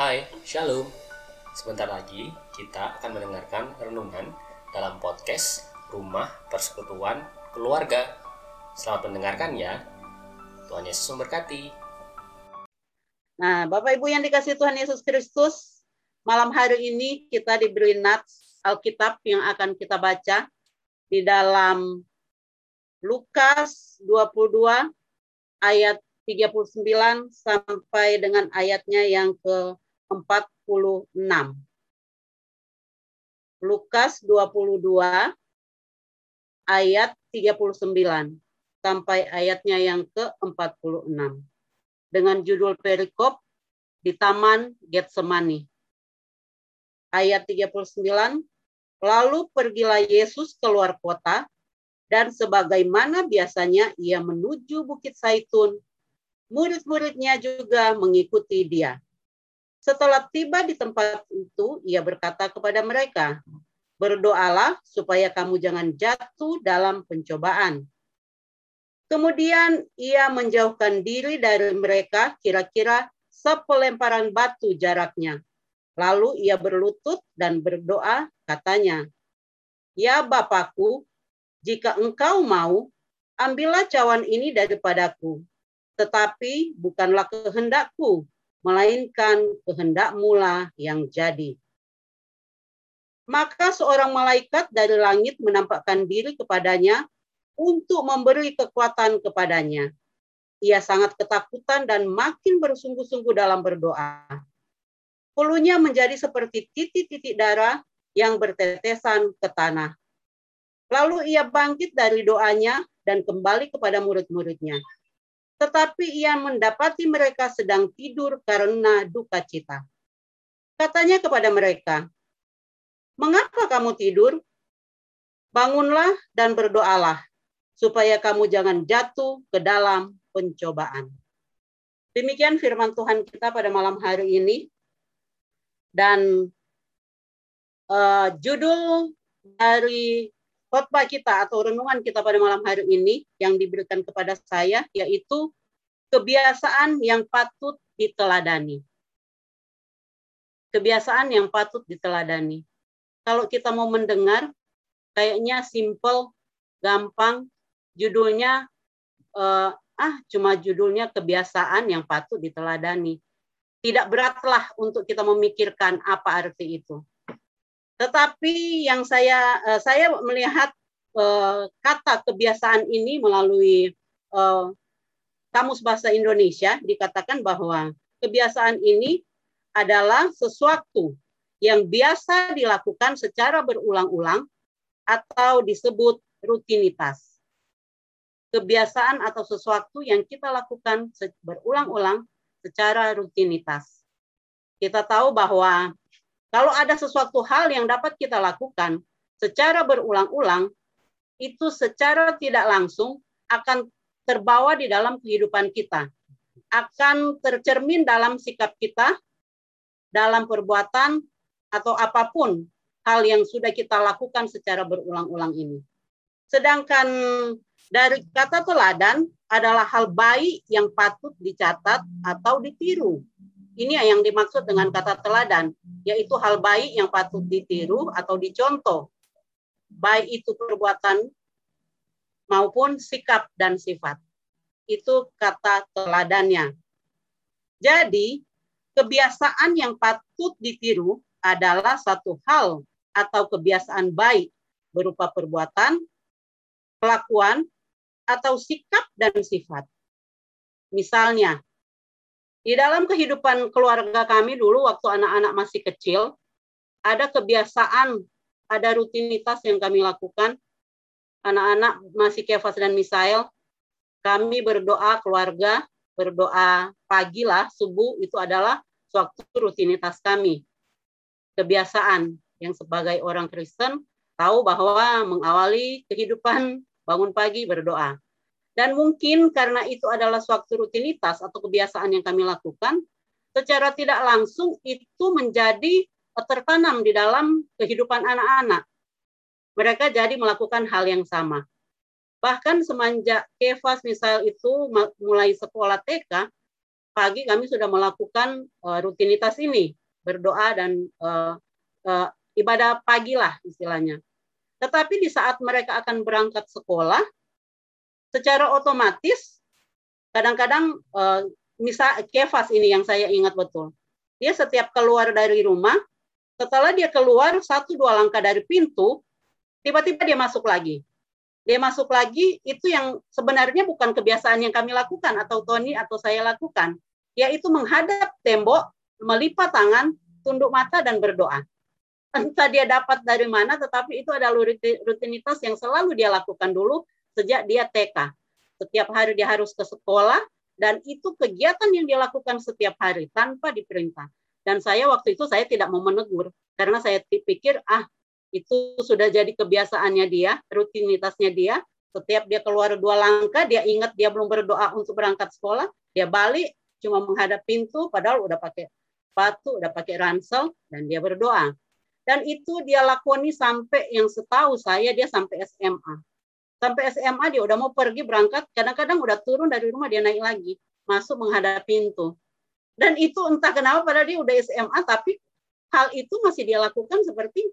Hai, Shalom. Sebentar lagi kita akan mendengarkan renungan dalam podcast Rumah Persekutuan Keluarga. Selamat mendengarkan ya. Tuhan Yesus memberkati. Nah, Bapak Ibu yang dikasih Tuhan Yesus Kristus, malam hari ini kita diberi nats Alkitab yang akan kita baca di dalam Lukas 22 ayat 39 sampai dengan ayatnya yang ke-46. Lukas 22 ayat 39 sampai ayatnya yang ke-46 dengan judul perikop di Taman Getsemani. Ayat 39, lalu pergilah Yesus keluar kota dan sebagaimana biasanya ia menuju Bukit Saitun murid-muridnya juga mengikuti dia. Setelah tiba di tempat itu, ia berkata kepada mereka, berdoalah supaya kamu jangan jatuh dalam pencobaan. Kemudian ia menjauhkan diri dari mereka kira-kira sepelemparan batu jaraknya. Lalu ia berlutut dan berdoa, katanya, Ya Bapakku, jika engkau mau, ambillah cawan ini daripadaku tetapi bukanlah kehendakku, melainkan kehendakmu lah yang jadi. Maka seorang malaikat dari langit menampakkan diri kepadanya untuk memberi kekuatan kepadanya. Ia sangat ketakutan dan makin bersungguh-sungguh dalam berdoa. Pulunya menjadi seperti titik-titik darah yang bertetesan ke tanah. Lalu ia bangkit dari doanya dan kembali kepada murid-muridnya tetapi ia mendapati mereka sedang tidur karena duka cita. Katanya kepada mereka, "Mengapa kamu tidur? Bangunlah dan berdoalah, supaya kamu jangan jatuh ke dalam pencobaan." Demikian firman Tuhan kita pada malam hari ini. Dan uh, judul dari khotbah kita atau renungan kita pada malam hari ini yang diberikan kepada saya yaitu kebiasaan yang patut diteladani. Kebiasaan yang patut diteladani. Kalau kita mau mendengar, kayaknya simple, gampang, judulnya uh, ah cuma judulnya kebiasaan yang patut diteladani. Tidak beratlah untuk kita memikirkan apa arti itu. Tetapi yang saya uh, saya melihat uh, kata kebiasaan ini melalui uh, Kamus Bahasa Indonesia dikatakan bahwa kebiasaan ini adalah sesuatu yang biasa dilakukan secara berulang-ulang atau disebut rutinitas. Kebiasaan atau sesuatu yang kita lakukan berulang-ulang secara rutinitas. Kita tahu bahwa kalau ada sesuatu hal yang dapat kita lakukan secara berulang-ulang, itu secara tidak langsung akan terbawa di dalam kehidupan kita. Akan tercermin dalam sikap kita, dalam perbuatan, atau apa pun hal yang sudah kita lakukan secara berulang-ulang ini. Sedangkan dari kata teladan adalah hal baik yang patut dicatat atau ditiru. Ini yang dimaksud dengan kata teladan, yaitu hal baik yang patut ditiru atau dicontoh. Baik itu perbuatan maupun sikap dan sifat. Itu kata teladannya. Jadi, kebiasaan yang patut ditiru adalah satu hal atau kebiasaan baik berupa perbuatan, kelakuan, atau sikap dan sifat. Misalnya, di dalam kehidupan keluarga kami dulu waktu anak-anak masih kecil, ada kebiasaan, ada rutinitas yang kami lakukan. Anak-anak masih Kefas dan Misael, kami berdoa keluarga, berdoa pagi lah, subuh itu adalah suatu rutinitas kami. Kebiasaan yang sebagai orang Kristen tahu bahwa mengawali kehidupan bangun pagi berdoa. Dan mungkin karena itu adalah suatu rutinitas atau kebiasaan yang kami lakukan, secara tidak langsung itu menjadi tertanam di dalam kehidupan anak-anak. Mereka jadi melakukan hal yang sama. Bahkan semenjak Kefas misal itu mulai sekolah TK, pagi kami sudah melakukan uh, rutinitas ini, berdoa dan uh, uh, ibadah pagi lah istilahnya. Tetapi di saat mereka akan berangkat sekolah, secara otomatis kadang-kadang uh, misal Kefas ini yang saya ingat betul. Dia setiap keluar dari rumah, setelah dia keluar satu dua langkah dari pintu, tiba-tiba dia masuk lagi. Dia masuk lagi itu yang sebenarnya bukan kebiasaan yang kami lakukan atau Tony atau saya lakukan, yaitu menghadap tembok, melipat tangan, tunduk mata dan berdoa. Entah dia dapat dari mana, tetapi itu adalah rutinitas yang selalu dia lakukan dulu sejak dia TK. Setiap hari dia harus ke sekolah, dan itu kegiatan yang dia lakukan setiap hari tanpa diperintah. Dan saya waktu itu saya tidak mau menegur karena saya pikir ah itu sudah jadi kebiasaannya dia, rutinitasnya dia. Setiap dia keluar dua langkah, dia ingat dia belum berdoa untuk berangkat sekolah, dia balik cuma menghadap pintu, padahal udah pakai sepatu, udah pakai ransel, dan dia berdoa. Dan itu dia lakoni sampai yang setahu saya dia sampai SMA sampai SMA dia udah mau pergi berangkat kadang-kadang udah turun dari rumah dia naik lagi masuk menghadap pintu. Dan itu entah kenapa padahal dia udah SMA tapi hal itu masih dia lakukan seperti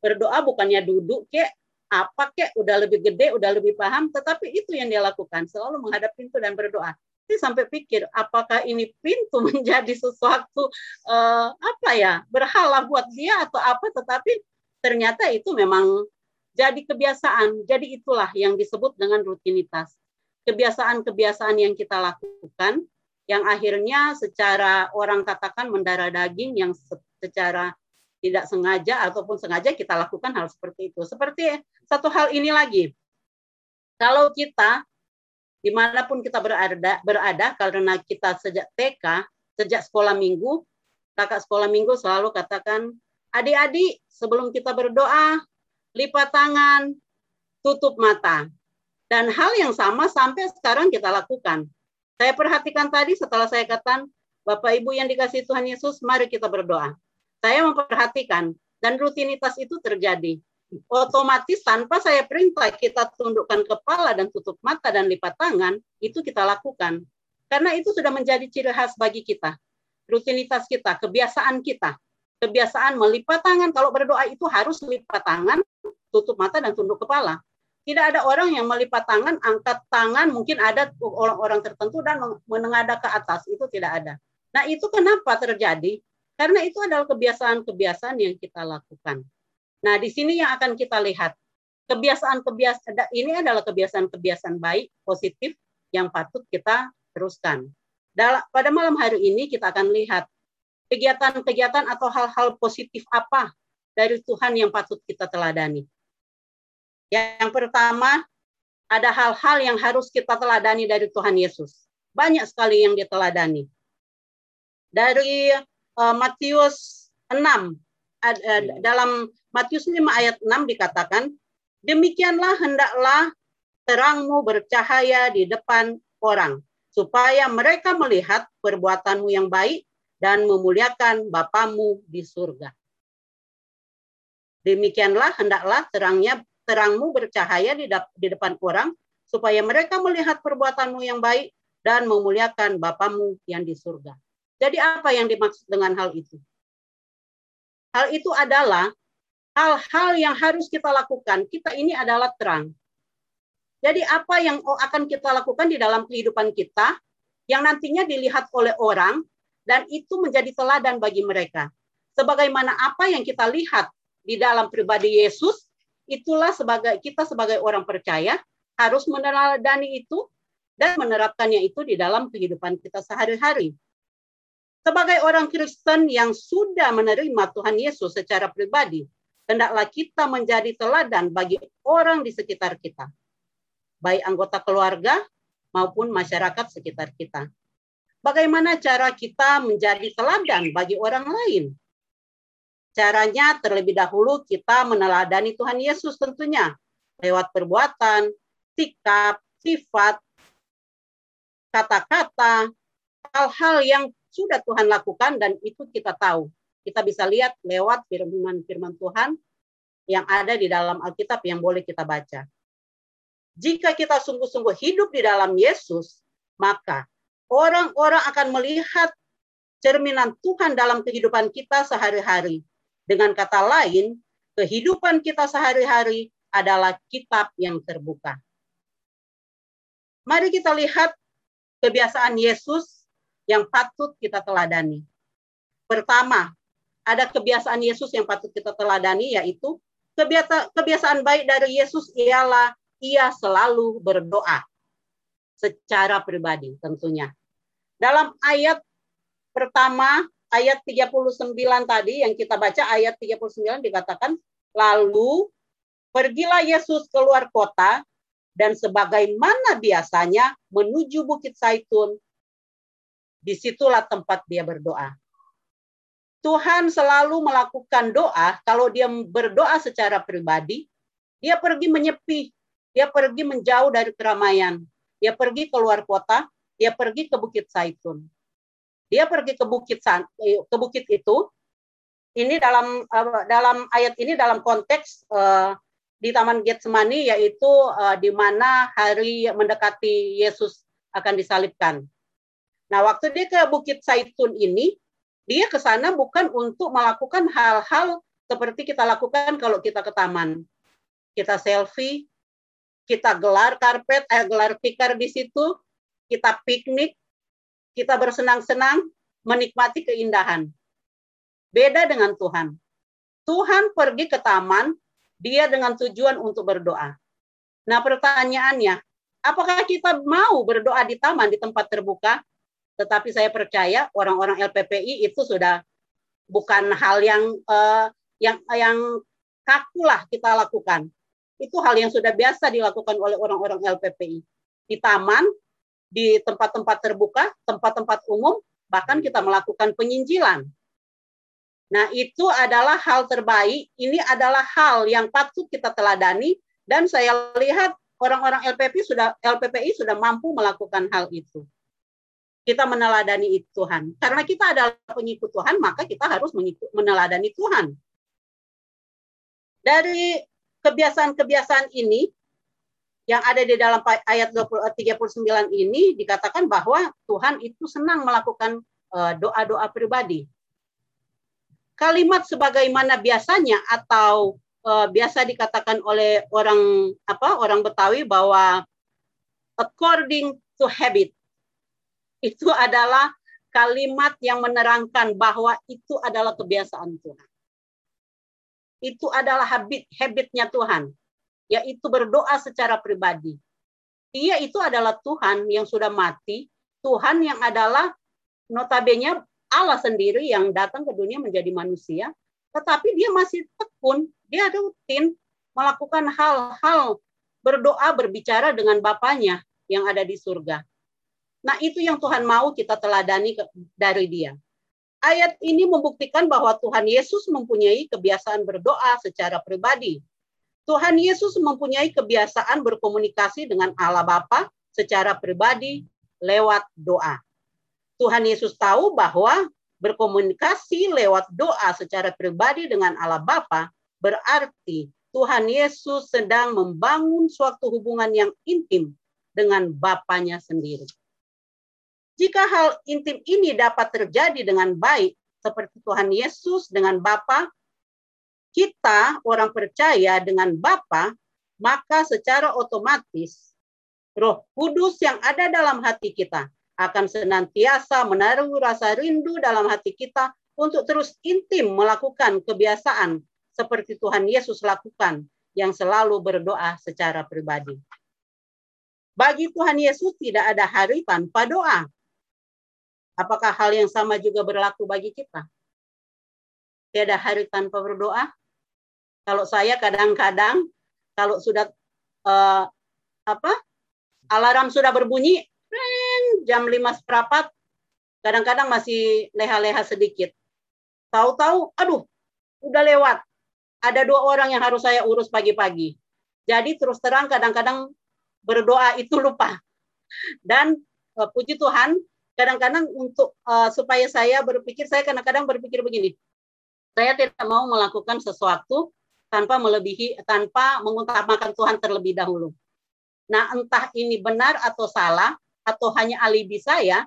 berdoa bukannya duduk kek apa kek udah lebih gede udah lebih paham tetapi itu yang dia lakukan selalu menghadap pintu dan berdoa. Saya sampai pikir apakah ini pintu menjadi sesuatu uh, apa ya berhala buat dia atau apa tetapi ternyata itu memang jadi kebiasaan. Jadi itulah yang disebut dengan rutinitas. Kebiasaan-kebiasaan yang kita lakukan yang akhirnya secara orang katakan mendarah daging yang secara tidak sengaja ataupun sengaja kita lakukan hal seperti itu. Seperti satu hal ini lagi. Kalau kita di mana pun kita berada, berada karena kita sejak TK, sejak sekolah minggu, kakak sekolah minggu selalu katakan, adik-adik sebelum kita berdoa, lipat tangan, tutup mata. Dan hal yang sama sampai sekarang kita lakukan. Saya perhatikan tadi setelah saya katakan, Bapak Ibu yang dikasih Tuhan Yesus, mari kita berdoa. Saya memperhatikan dan rutinitas itu terjadi. Otomatis tanpa saya perintah kita tundukkan kepala dan tutup mata dan lipat tangan, itu kita lakukan. Karena itu sudah menjadi ciri khas bagi kita. Rutinitas kita, kebiasaan kita kebiasaan melipat tangan. Kalau berdoa itu harus lipat tangan, tutup mata dan tunduk kepala. Tidak ada orang yang melipat tangan, angkat tangan, mungkin ada orang-orang tertentu dan menengadah ke atas. Itu tidak ada. Nah itu kenapa terjadi? Karena itu adalah kebiasaan-kebiasaan yang kita lakukan. Nah di sini yang akan kita lihat. Kebiasaan-kebiasaan ini adalah kebiasaan-kebiasaan baik, positif, yang patut kita teruskan. Pada malam hari ini kita akan lihat kegiatan-kegiatan atau hal-hal positif apa dari Tuhan yang patut kita teladani. Yang pertama, ada hal-hal yang harus kita teladani dari Tuhan Yesus. Banyak sekali yang diteladani. Dari uh, Matius 6, uh, dalam Matius 5 ayat 6 dikatakan, demikianlah hendaklah terangmu bercahaya di depan orang, supaya mereka melihat perbuatanmu yang baik dan memuliakan Bapamu di surga. Demikianlah hendaklah terangnya terangmu bercahaya di, di depan orang supaya mereka melihat perbuatanmu yang baik dan memuliakan Bapamu yang di surga. Jadi apa yang dimaksud dengan hal itu? Hal itu adalah hal-hal yang harus kita lakukan. Kita ini adalah terang. Jadi apa yang akan kita lakukan di dalam kehidupan kita yang nantinya dilihat oleh orang dan itu menjadi teladan bagi mereka. Sebagaimana apa yang kita lihat di dalam pribadi Yesus, itulah sebagai kita sebagai orang percaya harus meneladani itu dan menerapkannya itu di dalam kehidupan kita sehari-hari. Sebagai orang Kristen yang sudah menerima Tuhan Yesus secara pribadi, hendaklah kita menjadi teladan bagi orang di sekitar kita, baik anggota keluarga maupun masyarakat sekitar kita. Bagaimana cara kita menjadi teladan bagi orang lain? Caranya terlebih dahulu kita meneladani Tuhan Yesus tentunya lewat perbuatan, sikap, sifat, kata-kata, hal-hal yang sudah Tuhan lakukan dan itu kita tahu. Kita bisa lihat lewat firman-firman Tuhan yang ada di dalam Alkitab yang boleh kita baca. Jika kita sungguh-sungguh hidup di dalam Yesus, maka orang-orang akan melihat cerminan Tuhan dalam kehidupan kita sehari-hari. Dengan kata lain, kehidupan kita sehari-hari adalah kitab yang terbuka. Mari kita lihat kebiasaan Yesus yang patut kita teladani. Pertama, ada kebiasaan Yesus yang patut kita teladani yaitu kebiasa, kebiasaan baik dari Yesus ialah ia selalu berdoa secara pribadi tentunya. Dalam ayat pertama ayat 39 tadi yang kita baca ayat 39 dikatakan lalu pergilah Yesus keluar kota dan sebagaimana biasanya menuju Bukit Saitun. Di situlah tempat dia berdoa. Tuhan selalu melakukan doa kalau dia berdoa secara pribadi, dia pergi menyepi, dia pergi menjauh dari keramaian, dia pergi keluar kota, dia pergi ke Bukit Saitun. Dia pergi ke bukit eh, ke bukit itu. Ini dalam dalam ayat ini dalam konteks uh, di Taman Getsemani yaitu uh, di mana hari mendekati Yesus akan disalibkan. Nah, waktu dia ke Bukit Saitun ini, dia ke sana bukan untuk melakukan hal-hal seperti kita lakukan kalau kita ke taman. Kita selfie, kita gelar karpet, eh, gelar tikar di situ, kita piknik, kita bersenang-senang, menikmati keindahan. Beda dengan Tuhan. Tuhan pergi ke taman, dia dengan tujuan untuk berdoa. Nah pertanyaannya, apakah kita mau berdoa di taman, di tempat terbuka? Tetapi saya percaya orang-orang LPPI itu sudah bukan hal yang uh, yang yang kaku lah kita lakukan. Itu hal yang sudah biasa dilakukan oleh orang-orang LPPI. Di taman, di tempat-tempat terbuka, tempat-tempat umum, bahkan kita melakukan penyinjilan. Nah, itu adalah hal terbaik. Ini adalah hal yang patut kita teladani dan saya lihat orang-orang LPP sudah LPPI sudah mampu melakukan hal itu. Kita meneladani itu Tuhan. Karena kita adalah pengikut Tuhan, maka kita harus meneladani Tuhan. Dari kebiasaan-kebiasaan ini yang ada di dalam ayat 39 ini dikatakan bahwa Tuhan itu senang melakukan eh, doa-doa pribadi kalimat sebagaimana biasanya atau uh, biasa dikatakan oleh orang apa orang Betawi bahwa according to habit itu adalah kalimat yang menerangkan bahwa itu adalah kebiasaan Tuhan. Itu adalah habit habitnya Tuhan, yaitu berdoa secara pribadi. Dia itu adalah Tuhan yang sudah mati, Tuhan yang adalah notabene Allah sendiri yang datang ke dunia menjadi manusia, tetapi dia masih tekun, dia rutin melakukan hal-hal berdoa, berbicara dengan Bapaknya yang ada di surga. Nah, itu yang Tuhan mau kita teladani dari dia. Ayat ini membuktikan bahwa Tuhan Yesus mempunyai kebiasaan berdoa secara pribadi. Tuhan Yesus mempunyai kebiasaan berkomunikasi dengan Allah Bapa secara pribadi lewat doa. Tuhan Yesus tahu bahwa berkomunikasi lewat doa secara pribadi dengan Allah Bapa berarti Tuhan Yesus sedang membangun suatu hubungan yang intim dengan Bapaknya sendiri. Jika hal intim ini dapat terjadi dengan baik seperti Tuhan Yesus dengan Bapa, kita orang percaya dengan Bapa, maka secara otomatis Roh Kudus yang ada dalam hati kita akan senantiasa menaruh rasa rindu dalam hati kita untuk terus intim melakukan kebiasaan seperti Tuhan Yesus lakukan yang selalu berdoa secara pribadi. Bagi Tuhan Yesus tidak ada hari tanpa doa. Apakah hal yang sama juga berlaku bagi kita? Tiada hari tanpa berdoa. Kalau saya kadang-kadang kalau sudah uh, apa alarm sudah berbunyi, jam lima seperempat, kadang-kadang masih leha-leha sedikit. Tahu-tahu, aduh, udah lewat. Ada dua orang yang harus saya urus pagi-pagi. Jadi terus terang kadang-kadang berdoa itu lupa. Dan uh, puji Tuhan, kadang-kadang untuk uh, supaya saya berpikir, saya kadang-kadang berpikir begini, saya tidak mau melakukan sesuatu tanpa melebihi, tanpa mengutamakan Tuhan terlebih dahulu. Nah, entah ini benar atau salah, atau hanya alibi saya,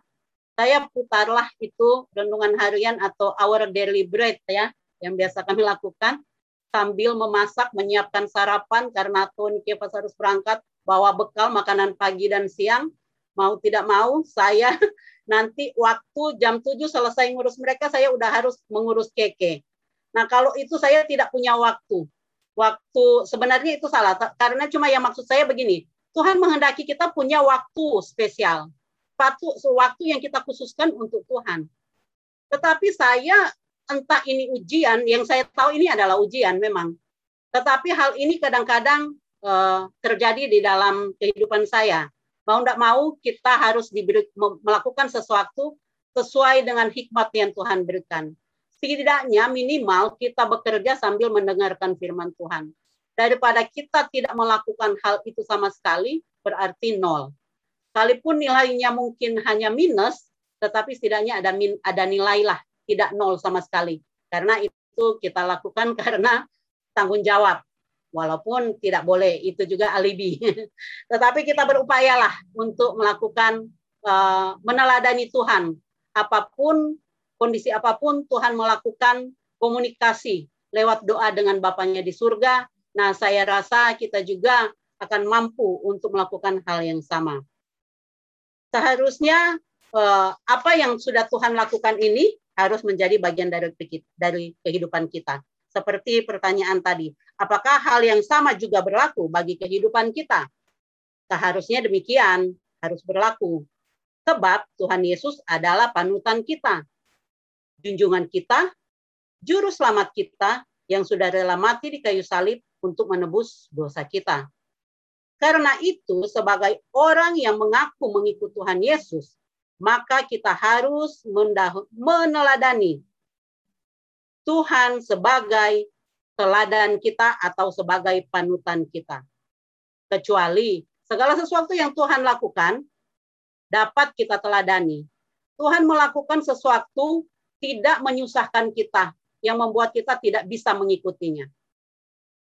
saya putarlah itu renungan harian atau our daily bread ya yang biasa kami lakukan sambil memasak menyiapkan sarapan karena Tony Kevas harus berangkat bawa bekal makanan pagi dan siang mau tidak mau saya nanti waktu jam 7 selesai ngurus mereka saya udah harus mengurus keke. Nah, kalau itu saya tidak punya waktu. Waktu sebenarnya itu salah karena cuma yang maksud saya begini, Tuhan menghendaki kita punya waktu spesial waktu waktu yang kita khususkan untuk Tuhan. Tetapi saya entah ini ujian, yang saya tahu ini adalah ujian memang. Tetapi hal ini kadang-kadang uh, terjadi di dalam kehidupan saya. Mau tidak mau kita harus diberi, melakukan sesuatu sesuai dengan hikmat yang Tuhan berikan. Setidaknya minimal kita bekerja sambil mendengarkan firman Tuhan. Daripada kita tidak melakukan hal itu sama sekali, berarti nol. Sekalipun nilainya mungkin hanya minus, tetapi setidaknya ada min, ada nilai lah, tidak nol sama sekali. Karena itu kita lakukan karena tanggung jawab. Walaupun tidak boleh, itu juga alibi. tetapi kita berupayalah untuk melakukan uh, meneladani Tuhan. Apa pun kondisi apa pun Tuhan melakukan komunikasi lewat doa dengan Bapaknya di surga. Nah, saya rasa kita juga akan mampu untuk melakukan hal yang sama seharusnya eh, apa yang sudah Tuhan lakukan ini harus menjadi bagian dari dari kehidupan kita. Seperti pertanyaan tadi, apakah hal yang sama juga berlaku bagi kehidupan kita? Seharusnya demikian, harus berlaku. Sebab Tuhan Yesus adalah panutan kita, junjungan kita, juru selamat kita yang sudah rela mati di kayu salib untuk menebus dosa kita. Karena itu, sebagai orang yang mengaku mengikut Tuhan Yesus, maka kita harus meneladani Tuhan sebagai teladan kita atau sebagai panutan kita. Kecuali segala sesuatu yang Tuhan lakukan dapat kita teladani. Tuhan melakukan sesuatu tidak menyusahkan kita yang membuat kita tidak bisa mengikutinya.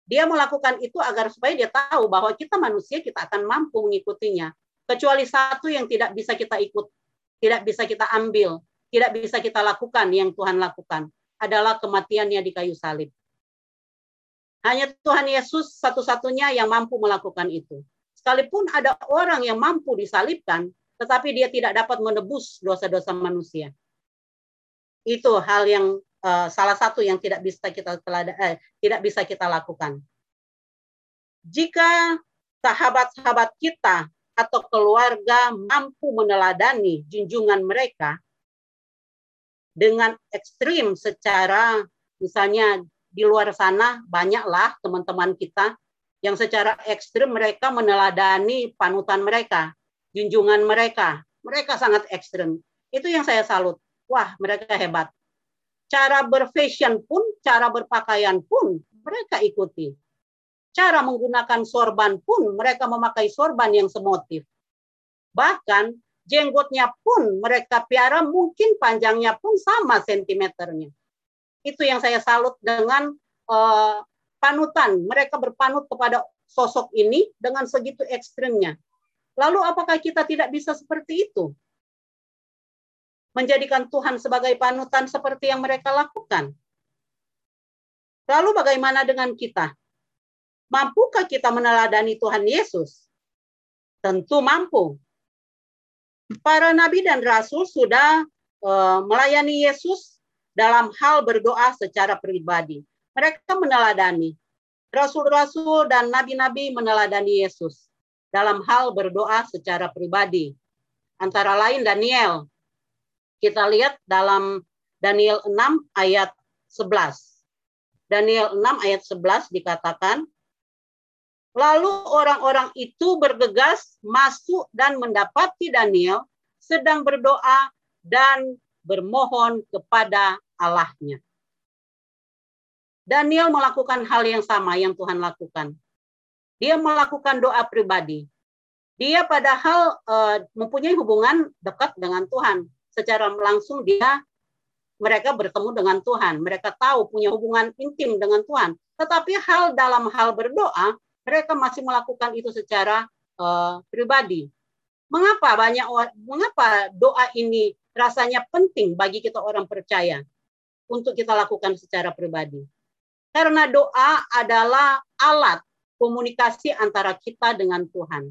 Dia melakukan itu agar supaya dia tahu bahwa kita manusia kita akan mampu mengikutinya. Kecuali satu yang tidak bisa kita ikut, tidak bisa kita ambil, tidak bisa kita lakukan yang Tuhan lakukan adalah kematiannya di kayu salib. Hanya Tuhan Yesus satu-satunya yang mampu melakukan itu. Sekalipun ada orang yang mampu disalibkan, tetapi dia tidak dapat menebus dosa-dosa manusia. Itu hal yang uh, salah satu yang tidak bisa kita telada, eh, tidak bisa kita lakukan. Jika sahabat-sahabat kita atau keluarga mampu meneladani junjungan mereka dengan ekstrim secara misalnya di luar sana banyaklah teman-teman kita yang secara ekstrim mereka meneladani panutan mereka, junjungan mereka. Mereka sangat ekstrim. Itu yang saya salut. Wah, mereka hebat cara berfashion pun, cara berpakaian pun mereka ikuti. Cara menggunakan sorban pun mereka memakai sorban yang semotif. Bahkan jenggotnya pun mereka piara mungkin panjangnya pun sama sentimeternya. Itu yang saya salut dengan uh, panutan. Mereka berpanut kepada sosok ini dengan segitu ekstrimnya. Lalu apakah kita tidak bisa seperti itu? Menjadikan Tuhan sebagai panutan seperti yang mereka lakukan. Lalu bagaimana dengan kita? Mampukah kita meneladani Tuhan Yesus? Tentu mampu. Para nabi dan rasul sudah uh, melayani Yesus dalam hal berdoa secara pribadi. Mereka meneladani. Rasul-rasul dan nabi-nabi meneladani Yesus dalam hal berdoa secara pribadi. Antara lain Daniel kita lihat dalam Daniel 6 ayat 11. Daniel 6 ayat 11 dikatakan, Lalu orang-orang itu bergegas masuk dan mendapati Daniel sedang berdoa dan bermohon kepada Allahnya. Daniel melakukan hal yang sama yang Tuhan lakukan. Dia melakukan doa pribadi. Dia padahal uh, mempunyai hubungan dekat dengan Tuhan secara langsung dia mereka bertemu dengan Tuhan, mereka tahu punya hubungan intim dengan Tuhan. Tetapi hal dalam hal berdoa, mereka masih melakukan itu secara uh, pribadi. Mengapa banyak mengapa doa ini rasanya penting bagi kita orang percaya untuk kita lakukan secara pribadi. Karena doa adalah alat komunikasi antara kita dengan Tuhan.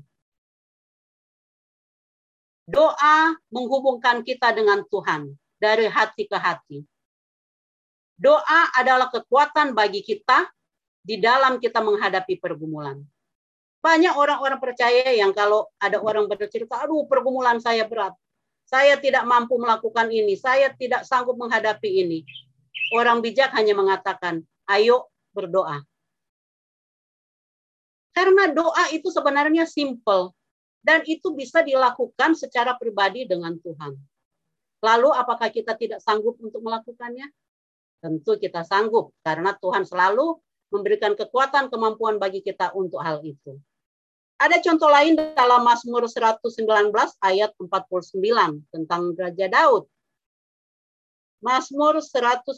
Doa menghubungkan kita dengan Tuhan dari hati ke hati. Doa adalah kekuatan bagi kita di dalam kita menghadapi pergumulan. Banyak orang-orang percaya yang kalau ada orang bercerita, aduh pergumulan saya berat. Saya tidak mampu melakukan ini. Saya tidak sanggup menghadapi ini. Orang bijak hanya mengatakan, ayo berdoa. Karena doa itu sebenarnya simple. Dan itu bisa dilakukan secara pribadi dengan Tuhan. Lalu apakah kita tidak sanggup untuk melakukannya? Tentu kita sanggup. Karena Tuhan selalu memberikan kekuatan kemampuan bagi kita untuk hal itu. Ada contoh lain dalam Mazmur 119 ayat 49 tentang Raja Daud. Mazmur 119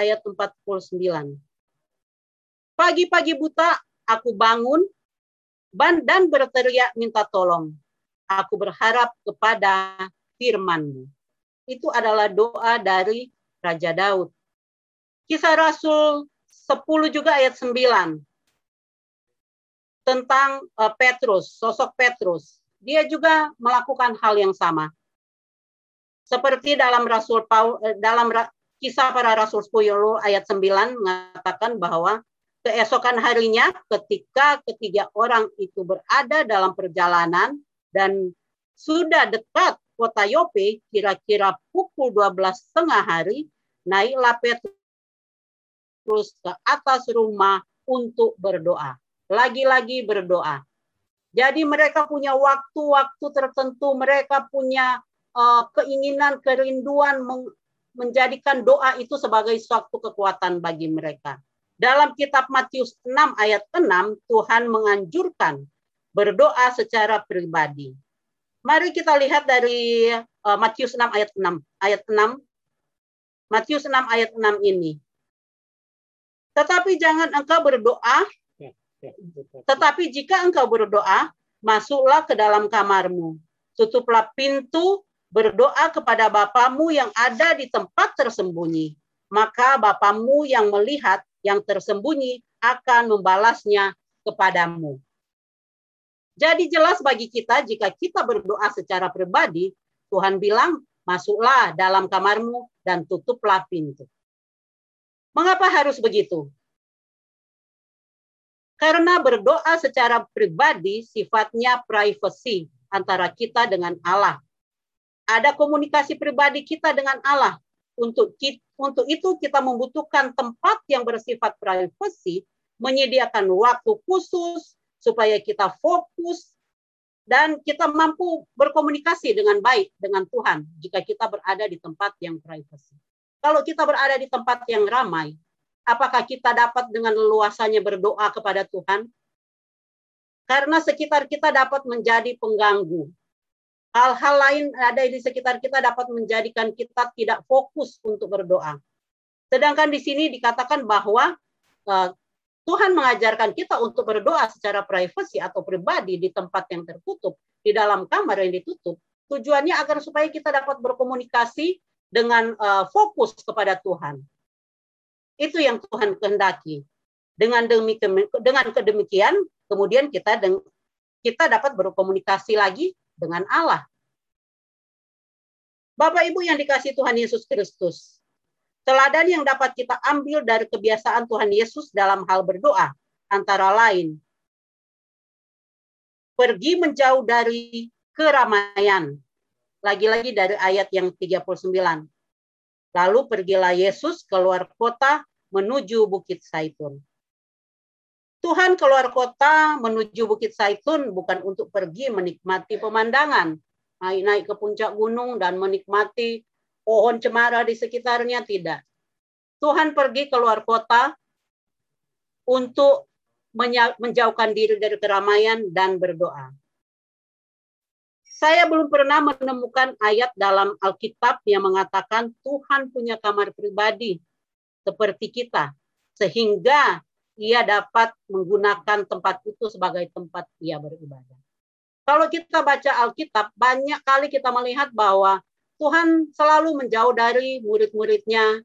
ayat 49. Pagi-pagi buta aku bangun dan berteriak minta tolong. Aku berharap kepada firman-Mu. Itu adalah doa dari Raja Daud. Kisah Rasul 10 juga ayat 9 tentang uh, Petrus, sosok Petrus. Dia juga melakukan hal yang sama. Seperti dalam Rasul Paul eh, dalam kisah para rasul 10 ayat 9 mengatakan bahwa keesokan harinya ketika ketiga orang itu berada dalam perjalanan dan sudah dekat kota Yope kira-kira pukul 12 setengah hari naiklah Petrus ke atas rumah untuk berdoa lagi-lagi berdoa. Jadi mereka punya waktu-waktu tertentu, mereka punya uh, keinginan, kerinduan menjadikan doa itu sebagai suatu kekuatan bagi mereka. Dalam kitab Matius 6 ayat 6, Tuhan menganjurkan berdoa secara pribadi. Mari kita lihat dari uh, Matius 6 ayat 6. Ayat 6. Matius 6 ayat 6 ini. Tetapi jangan engkau berdoa tetapi jika engkau berdoa, masuklah ke dalam kamarmu. Tutuplah pintu, berdoa kepada Bapamu yang ada di tempat tersembunyi. Maka Bapamu yang melihat yang tersembunyi akan membalasnya kepadamu. Jadi jelas bagi kita jika kita berdoa secara pribadi, Tuhan bilang, masuklah dalam kamarmu dan tutuplah pintu. Mengapa harus begitu? Karena berdoa secara pribadi sifatnya privacy antara kita dengan Allah. Ada komunikasi pribadi kita dengan Allah. Untuk untuk itu kita membutuhkan tempat yang bersifat privacy, menyediakan waktu khusus supaya kita fokus dan kita mampu berkomunikasi dengan baik dengan Tuhan jika kita berada di tempat yang privacy. Kalau kita berada di tempat yang ramai, Apakah kita dapat dengan leluasannya berdoa kepada Tuhan? Karena sekitar kita dapat menjadi pengganggu. Hal-hal lain ada di sekitar kita dapat menjadikan kita tidak fokus untuk berdoa. Sedangkan di sini dikatakan bahwa uh, Tuhan mengajarkan kita untuk berdoa secara privasi atau pribadi di tempat yang tertutup, di dalam kamar yang ditutup. Tujuannya agar supaya kita dapat berkomunikasi dengan uh, fokus kepada Tuhan. Itu yang Tuhan kehendaki. Dengan demikian, dengan kedemikian, kemudian kita kita dapat berkomunikasi lagi dengan Allah. Bapak Ibu yang dikasih Tuhan Yesus Kristus, teladan yang dapat kita ambil dari kebiasaan Tuhan Yesus dalam hal berdoa antara lain pergi menjauh dari keramaian. Lagi-lagi dari ayat yang 39. Lalu pergilah Yesus keluar kota menuju Bukit Saitun. Tuhan keluar kota menuju Bukit Saitun bukan untuk pergi menikmati pemandangan, naik-naik ke puncak gunung dan menikmati pohon cemara di sekitarnya, tidak. Tuhan pergi keluar kota untuk menjauhkan diri dari keramaian dan berdoa. Saya belum pernah menemukan ayat dalam Alkitab yang mengatakan Tuhan punya kamar pribadi seperti kita, sehingga ia dapat menggunakan tempat itu sebagai tempat ia beribadah. Kalau kita baca Alkitab, banyak kali kita melihat bahwa Tuhan selalu menjauh dari murid-muridnya.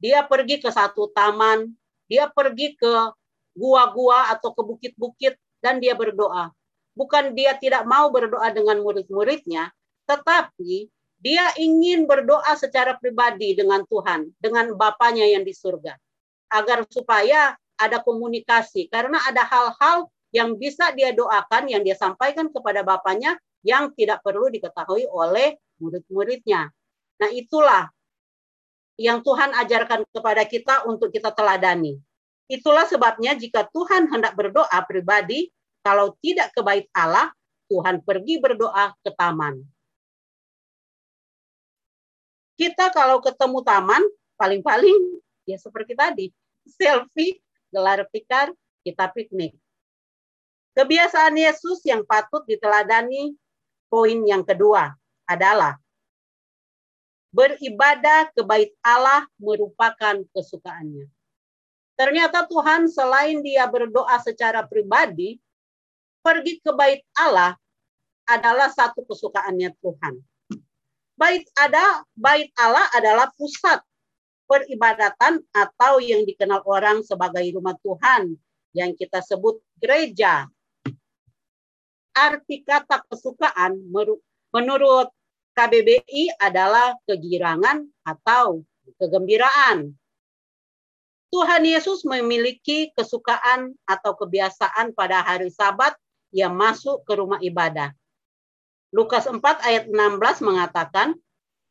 Dia pergi ke satu taman, dia pergi ke gua-gua atau ke bukit-bukit dan dia berdoa. Bukan dia tidak mau berdoa dengan murid-muridnya, tetapi dia ingin berdoa secara pribadi dengan Tuhan, dengan Bapaknya yang di surga. Agar supaya ada komunikasi. Karena ada hal-hal yang bisa dia doakan, yang dia sampaikan kepada Bapaknya, yang tidak perlu diketahui oleh murid-muridnya. Nah itulah yang Tuhan ajarkan kepada kita untuk kita teladani. Itulah sebabnya jika Tuhan hendak berdoa pribadi, kalau tidak ke bait Allah, Tuhan pergi berdoa ke taman. Kita kalau ketemu taman, paling-paling ya seperti tadi, selfie, gelar tikar, kita piknik. Kebiasaan Yesus yang patut diteladani, poin yang kedua adalah beribadah ke bait Allah merupakan kesukaannya. Ternyata Tuhan selain dia berdoa secara pribadi, pergi ke bait Allah adalah satu kesukaannya Tuhan. Bait ada, bait Allah adalah pusat peribadatan atau yang dikenal orang sebagai rumah Tuhan yang kita sebut gereja. Arti kata kesukaan menurut KBBI adalah kegirangan atau kegembiraan. Tuhan Yesus memiliki kesukaan atau kebiasaan pada hari Sabat ia masuk ke rumah ibadah. Lukas 4 ayat 16 mengatakan,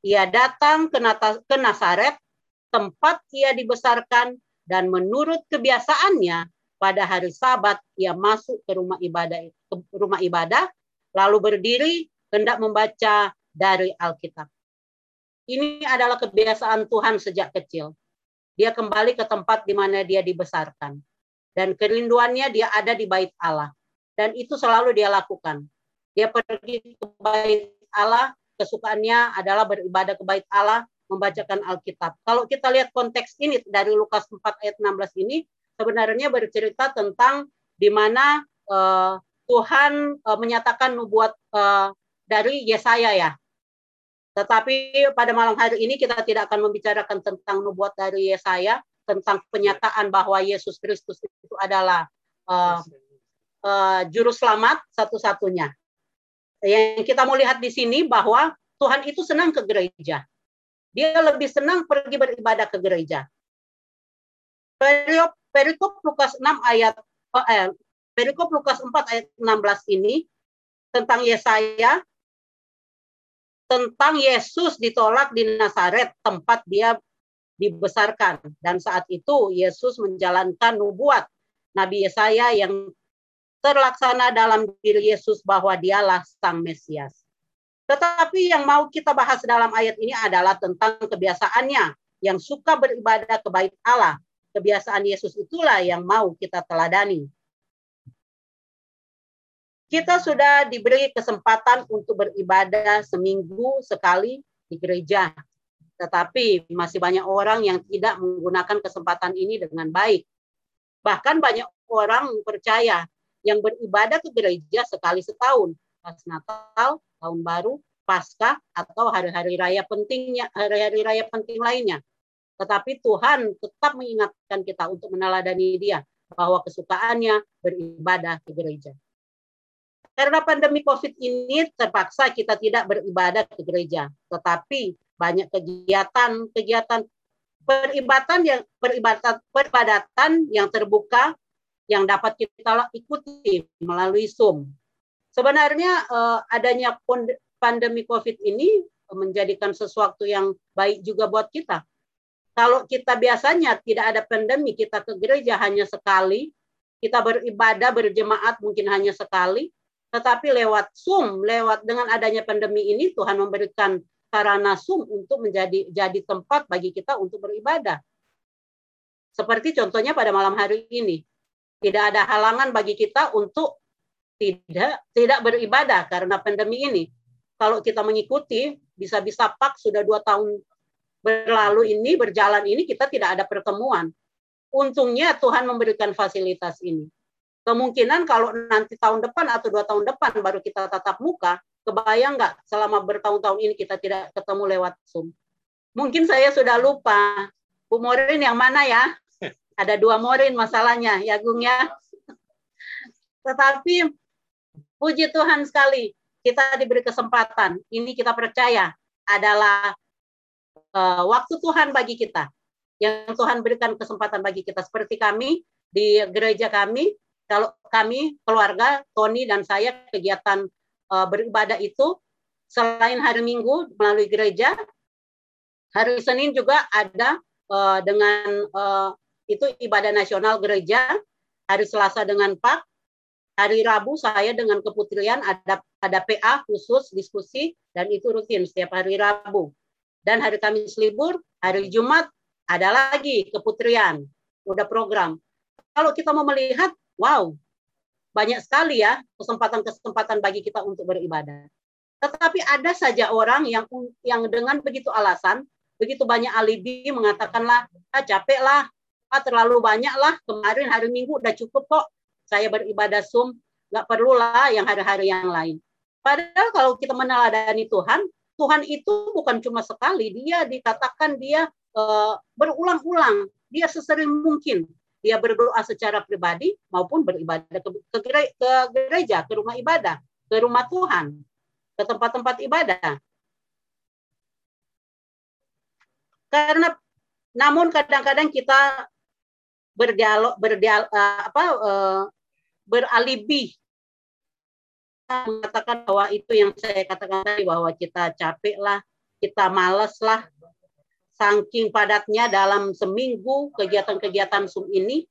ia datang ke Nasaret, tempat ia dibesarkan, dan menurut kebiasaannya, pada hari sabat ia masuk ke rumah ibadah ke rumah ibadah lalu berdiri hendak membaca dari Alkitab. Ini adalah kebiasaan Tuhan sejak kecil. Dia kembali ke tempat di mana dia dibesarkan. Dan kerinduannya dia ada di bait Allah. Dan itu selalu dia lakukan. Dia pergi ke bait Allah, kesukaannya adalah beribadah ke bait Allah, membacakan Alkitab. Kalau kita lihat konteks ini dari Lukas 4 ayat 16 ini, sebenarnya bercerita tentang di mana uh, Tuhan uh, menyatakan nubuat uh, dari Yesaya ya. Tetapi pada malam hari ini kita tidak akan membicarakan tentang nubuat dari Yesaya, tentang penyataan bahwa Yesus Kristus itu adalah uh, uh, juru selamat satu-satunya. Yang kita mau lihat di sini bahwa Tuhan itu senang ke gereja. Dia lebih senang pergi beribadah ke gereja. Perikop, perikop Lukas 6 ayat eh, perikop Lukas 4 ayat 16 ini tentang Yesaya tentang Yesus ditolak di Nazaret tempat dia dibesarkan dan saat itu Yesus menjalankan nubuat Nabi Yesaya yang terlaksana dalam diri Yesus bahwa dialah Sang Mesias. Tetapi yang mau kita bahas dalam ayat ini adalah tentang kebiasaannya yang suka beribadah ke bait Allah. Kebiasaan Yesus itulah yang mau kita teladani. Kita sudah diberi kesempatan untuk beribadah seminggu sekali di gereja. Tetapi masih banyak orang yang tidak menggunakan kesempatan ini dengan baik. Bahkan banyak orang percaya yang beribadah ke gereja sekali setahun, pas Natal, tahun baru, Paskah atau hari-hari raya pentingnya, hari-hari raya penting lainnya. Tetapi Tuhan tetap mengingatkan kita untuk meneladani dia bahwa kesukaannya beribadah ke gereja. Karena pandemi COVID ini terpaksa kita tidak beribadah ke gereja, tetapi banyak kegiatan-kegiatan peribadatan yang peribadatan peribadatan yang terbuka yang dapat kita ikuti melalui Zoom. Sebenarnya uh, adanya pandemi COVID ini menjadikan sesuatu yang baik juga buat kita. Kalau kita biasanya tidak ada pandemi, kita ke gereja hanya sekali, kita beribadah berjemaat mungkin hanya sekali, tetapi lewat Zoom, lewat dengan adanya pandemi ini Tuhan memberikan sarana Zoom untuk menjadi jadi tempat bagi kita untuk beribadah. Seperti contohnya pada malam hari ini, tidak ada halangan bagi kita untuk tidak tidak beribadah karena pandemi ini. Kalau kita mengikuti, bisa-bisa pak sudah dua tahun berlalu ini berjalan ini kita tidak ada pertemuan. Untungnya Tuhan memberikan fasilitas ini. Kemungkinan kalau nanti tahun depan atau dua tahun depan baru kita tatap muka, Kebayang nggak selama bertahun-tahun ini kita tidak ketemu lewat Zoom? Mungkin saya sudah lupa. Bu Morin yang mana ya? Ada dua Morin masalahnya, ya Gung ya. Tetapi puji Tuhan sekali, kita diberi kesempatan. Ini kita percaya adalah uh, waktu Tuhan bagi kita. Yang Tuhan berikan kesempatan bagi kita. Seperti kami di gereja kami, kalau kami keluarga Tony dan saya kegiatan uh, beribadah itu selain hari Minggu melalui gereja, hari Senin juga ada uh, dengan uh, itu ibadah nasional gereja, hari Selasa dengan Pak, hari Rabu saya dengan keputrian ada ada PA khusus diskusi dan itu rutin setiap hari Rabu. Dan hari Kamis libur, hari Jumat ada lagi keputrian, udah program. Kalau kita mau melihat, wow, banyak sekali ya kesempatan-kesempatan bagi kita untuk beribadah. Tetapi ada saja orang yang yang dengan begitu alasan, begitu banyak alibi mengatakanlah, ah capek lah, ah terlalu banyak lah, kemarin hari Minggu udah cukup kok, saya beribadah Zoom, nggak perlu lah yang hari-hari yang lain. Padahal kalau kita meneladani Tuhan, Tuhan itu bukan cuma sekali, dia dikatakan dia uh, berulang-ulang, dia sesering mungkin dia berdoa secara pribadi maupun beribadah ke, ke, ke gereja, ke rumah ibadah, ke rumah Tuhan, ke tempat-tempat ibadah. Karena namun kadang-kadang kita berdialog berdialog uh, apa uh, beralibi mengatakan bahwa itu yang saya katakan tadi bahwa kita capek lah, kita males lah, saking padatnya dalam seminggu kegiatan-kegiatan Zoom ini,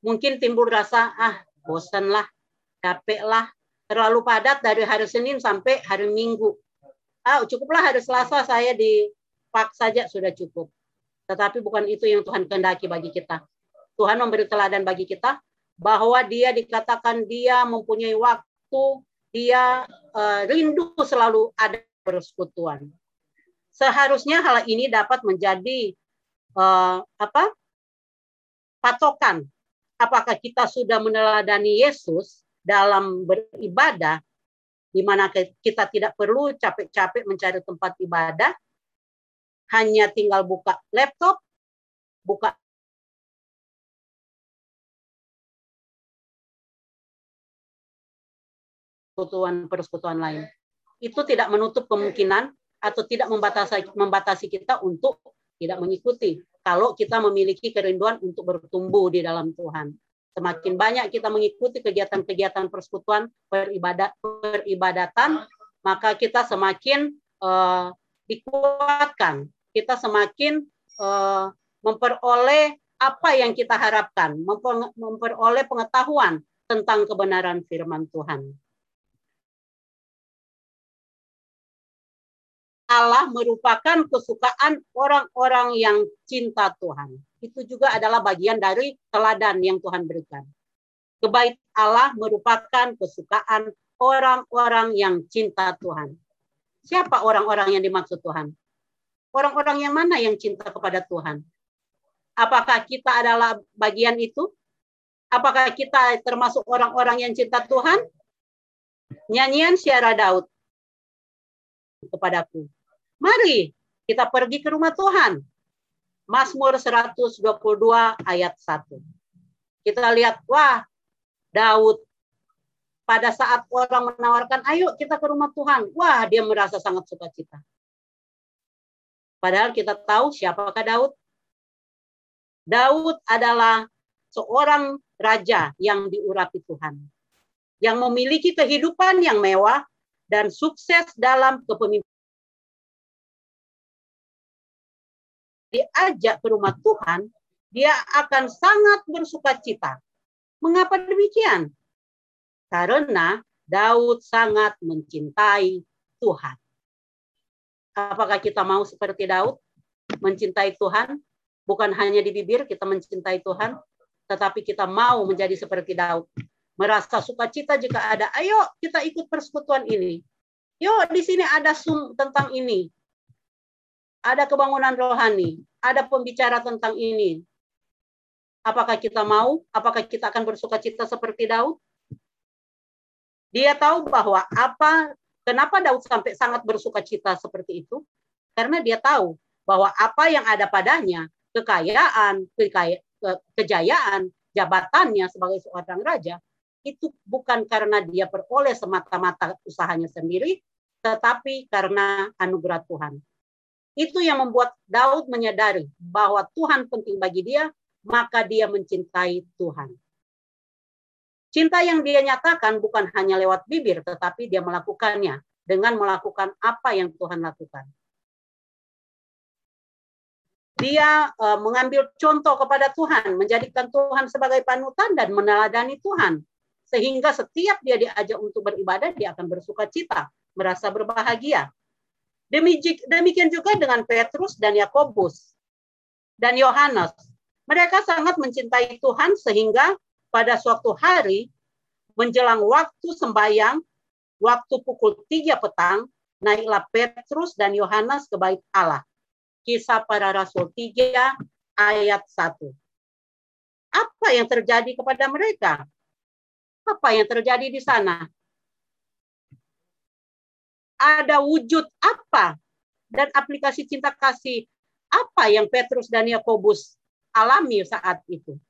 mungkin timbul rasa, ah bosan lah, capek lah, terlalu padat dari hari Senin sampai hari Minggu. Ah, cukuplah hari Selasa saya di pak saja sudah cukup. Tetapi bukan itu yang Tuhan kehendaki bagi kita. Tuhan memberi teladan bagi kita bahwa dia dikatakan dia mempunyai waktu, dia uh, rindu selalu ada persekutuan. Seharusnya hal ini dapat menjadi uh, apa? patokan apakah kita sudah meneladani Yesus dalam beribadah di mana kita tidak perlu capek-capek mencari tempat ibadah hanya tinggal buka laptop buka persekutuan-persekutuan lain. Itu tidak menutup kemungkinan atau tidak membatasi membatasi kita untuk tidak mengikuti kalau kita memiliki kerinduan untuk bertumbuh di dalam Tuhan. Semakin banyak kita mengikuti kegiatan-kegiatan persekutuan beribadat peribadatan, maka kita semakin uh, dikuatkan. Kita semakin uh, memperoleh apa yang kita harapkan, memperoleh pengetahuan tentang kebenaran firman Tuhan. Allah merupakan kesukaan orang-orang yang cinta Tuhan. Itu juga adalah bagian dari teladan yang Tuhan berikan. Kebaik Allah merupakan kesukaan orang-orang yang cinta Tuhan. Siapa orang-orang yang dimaksud Tuhan? Orang-orang yang mana yang cinta kepada Tuhan? Apakah kita adalah bagian itu? Apakah kita termasuk orang-orang yang cinta Tuhan? Nyanyian Syara Daud kepadaku. Mari kita pergi ke rumah Tuhan. Mazmur 122 ayat 1. Kita lihat, wah, Daud pada saat orang menawarkan, ayo kita ke rumah Tuhan. Wah, dia merasa sangat sukacita. Padahal kita tahu siapakah Daud. Daud adalah seorang raja yang diurapi Tuhan. Yang memiliki kehidupan yang mewah dan sukses dalam kepemimpinan diajak ke rumah Tuhan, dia akan sangat bersuka cita. Mengapa demikian? Karena Daud sangat mencintai Tuhan. Apakah kita mau seperti Daud? Mencintai Tuhan, bukan hanya di bibir kita mencintai Tuhan, tetapi kita mau menjadi seperti Daud. Merasa sukacita jika ada, ayo kita ikut persekutuan ini. Yuk di sini ada sum tentang ini ada kebangunan rohani, ada pembicara tentang ini. Apakah kita mau? Apakah kita akan bersuka cita seperti Daud? Dia tahu bahwa apa Kenapa Daud sampai sangat bersuka cita seperti itu? Karena dia tahu bahwa apa yang ada padanya, kekayaan, kekaya, kejayaan, jabatannya sebagai seorang raja, itu bukan karena dia peroleh semata-mata usahanya sendiri, tetapi karena anugerah Tuhan. Itu yang membuat Daud menyadari bahwa Tuhan penting bagi dia, maka dia mencintai Tuhan. Cinta yang dia nyatakan bukan hanya lewat bibir, tetapi dia melakukannya dengan melakukan apa yang Tuhan lakukan. Dia uh, mengambil contoh kepada Tuhan, menjadikan Tuhan sebagai panutan dan meneladani Tuhan. Sehingga setiap dia diajak untuk beribadah, dia akan bersuka cita, merasa berbahagia. Demikian juga dengan Petrus dan Yakobus dan Yohanes. Mereka sangat mencintai Tuhan sehingga pada suatu hari menjelang waktu sembahyang, waktu pukul 3 petang, naiklah Petrus dan Yohanes ke bait Allah. Kisah para Rasul 3 ayat 1. Apa yang terjadi kepada mereka? Apa yang terjadi di sana? Ada wujud apa dan aplikasi cinta kasih apa yang Petrus dan Yakobus alami saat itu?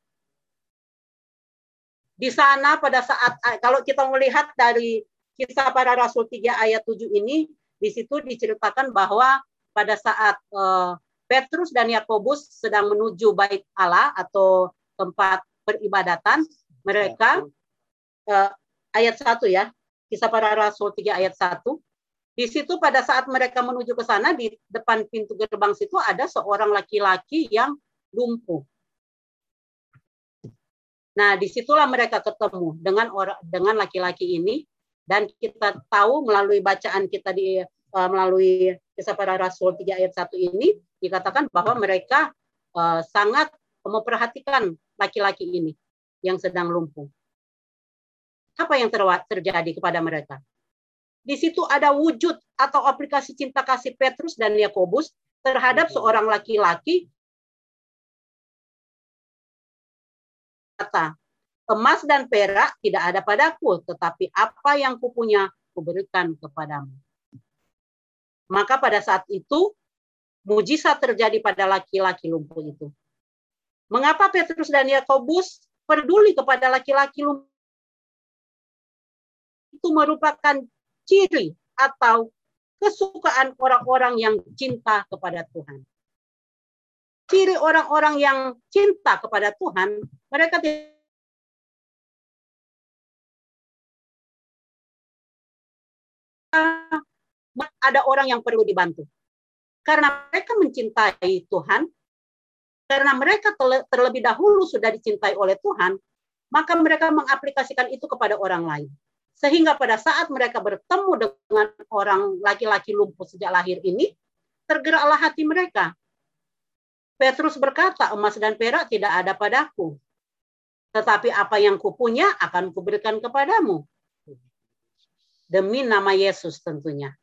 Di sana pada saat kalau kita melihat dari kisah para rasul 3 ayat 7 ini di situ diceritakan bahwa pada saat uh, Petrus dan Yakobus sedang menuju bait Allah atau tempat peribadatan, mereka uh, ayat 1 ya, kisah para rasul 3 ayat 1. Di situ pada saat mereka menuju ke sana di depan pintu gerbang situ ada seorang laki-laki yang lumpuh. Nah, di situlah mereka ketemu dengan orang dengan laki-laki ini dan kita tahu melalui bacaan kita di uh, melalui kisah para rasul 3 ayat 1 ini dikatakan bahwa mereka uh, sangat memperhatikan laki-laki ini yang sedang lumpuh. Apa yang ter terjadi kepada mereka? Di situ ada wujud atau aplikasi cinta kasih Petrus dan Yakobus terhadap seorang laki-laki kata, emas dan perak tidak ada padaku, tetapi apa yang kupunya kuberikan kepadamu. Maka pada saat itu mujizat terjadi pada laki-laki lumpuh itu. Mengapa Petrus dan Yakobus peduli kepada laki-laki lumpuh? Itu merupakan ciri atau kesukaan orang-orang yang cinta kepada Tuhan. Ciri orang-orang yang cinta kepada Tuhan, mereka tidak ada orang yang perlu dibantu. Karena mereka mencintai Tuhan, karena mereka terlebih dahulu sudah dicintai oleh Tuhan, maka mereka mengaplikasikan itu kepada orang lain. Sehingga pada saat mereka bertemu dengan orang laki-laki lumpuh sejak lahir ini, tergeraklah hati mereka. Petrus berkata, emas dan perak tidak ada padaku. Tetapi apa yang kupunya akan kuberikan kepadamu. Demi nama Yesus tentunya.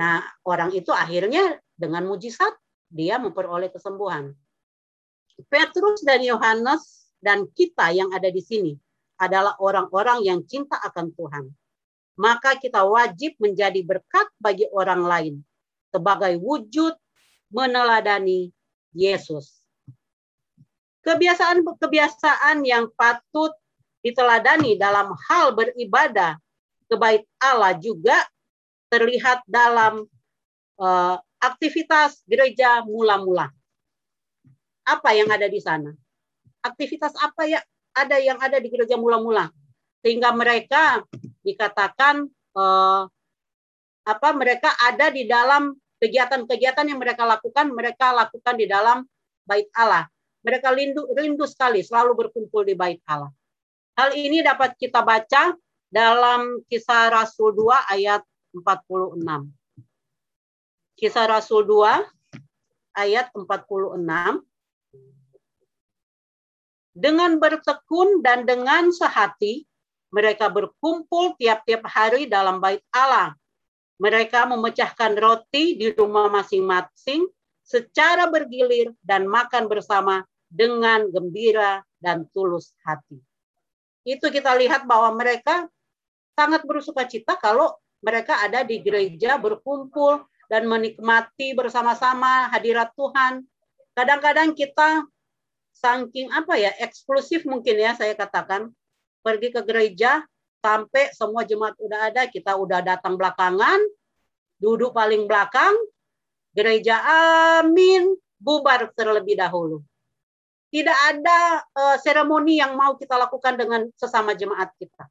Nah, orang itu akhirnya dengan mujizat dia memperoleh kesembuhan. Petrus dan Yohanes dan kita yang ada di sini adalah orang-orang yang cinta akan Tuhan. Maka kita wajib menjadi berkat bagi orang lain sebagai wujud meneladani Yesus. Kebiasaan-kebiasaan yang patut diteladani dalam hal beribadah ke Allah juga terlihat dalam uh, aktivitas gereja mula-mula. Apa yang ada di sana? Aktivitas apa ya ada yang ada di gereja mula-mula sehingga mereka dikatakan uh, apa mereka ada di dalam kegiatan-kegiatan yang mereka lakukan mereka lakukan di dalam bait Allah. Mereka rindu rindu sekali selalu berkumpul di bait Allah. Hal ini dapat kita baca dalam Kisah Rasul 2 ayat 46. Kisah Rasul 2 ayat 46. Dengan bertekun dan dengan sehati, mereka berkumpul tiap-tiap hari dalam bait Allah. Mereka memecahkan roti di rumah masing-masing secara bergilir dan makan bersama dengan gembira dan tulus hati. Itu kita lihat bahwa mereka sangat bersuka cita kalau mereka ada di gereja berkumpul dan menikmati bersama-sama hadirat Tuhan. Kadang-kadang kita saking apa ya eksklusif mungkin ya saya katakan. Pergi ke gereja sampai semua jemaat udah ada kita udah datang belakangan duduk paling belakang gereja amin bubar terlebih dahulu. Tidak ada uh, seremoni yang mau kita lakukan dengan sesama jemaat kita.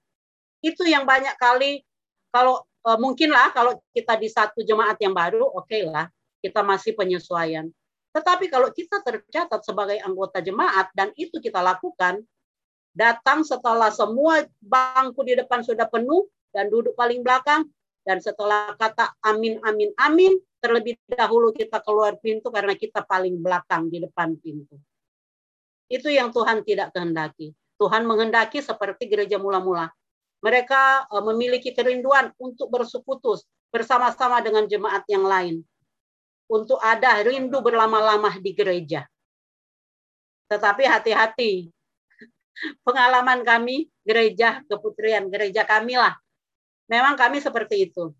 Itu yang banyak kali kalau uh, mungkin lah kalau kita di satu jemaat yang baru oke okay lah kita masih penyesuaian tetapi kalau kita tercatat sebagai anggota jemaat dan itu kita lakukan, datang setelah semua bangku di depan sudah penuh dan duduk paling belakang, dan setelah kata amin, amin, amin, terlebih dahulu kita keluar pintu karena kita paling belakang di depan pintu. Itu yang Tuhan tidak kehendaki. Tuhan menghendaki seperti gereja mula-mula. Mereka eh, memiliki kerinduan untuk bersekutu bersama-sama dengan jemaat yang lain untuk ada rindu berlama-lama di gereja. Tetapi hati-hati. Pengalaman kami gereja keputrian, gereja kami lah. Memang kami seperti itu.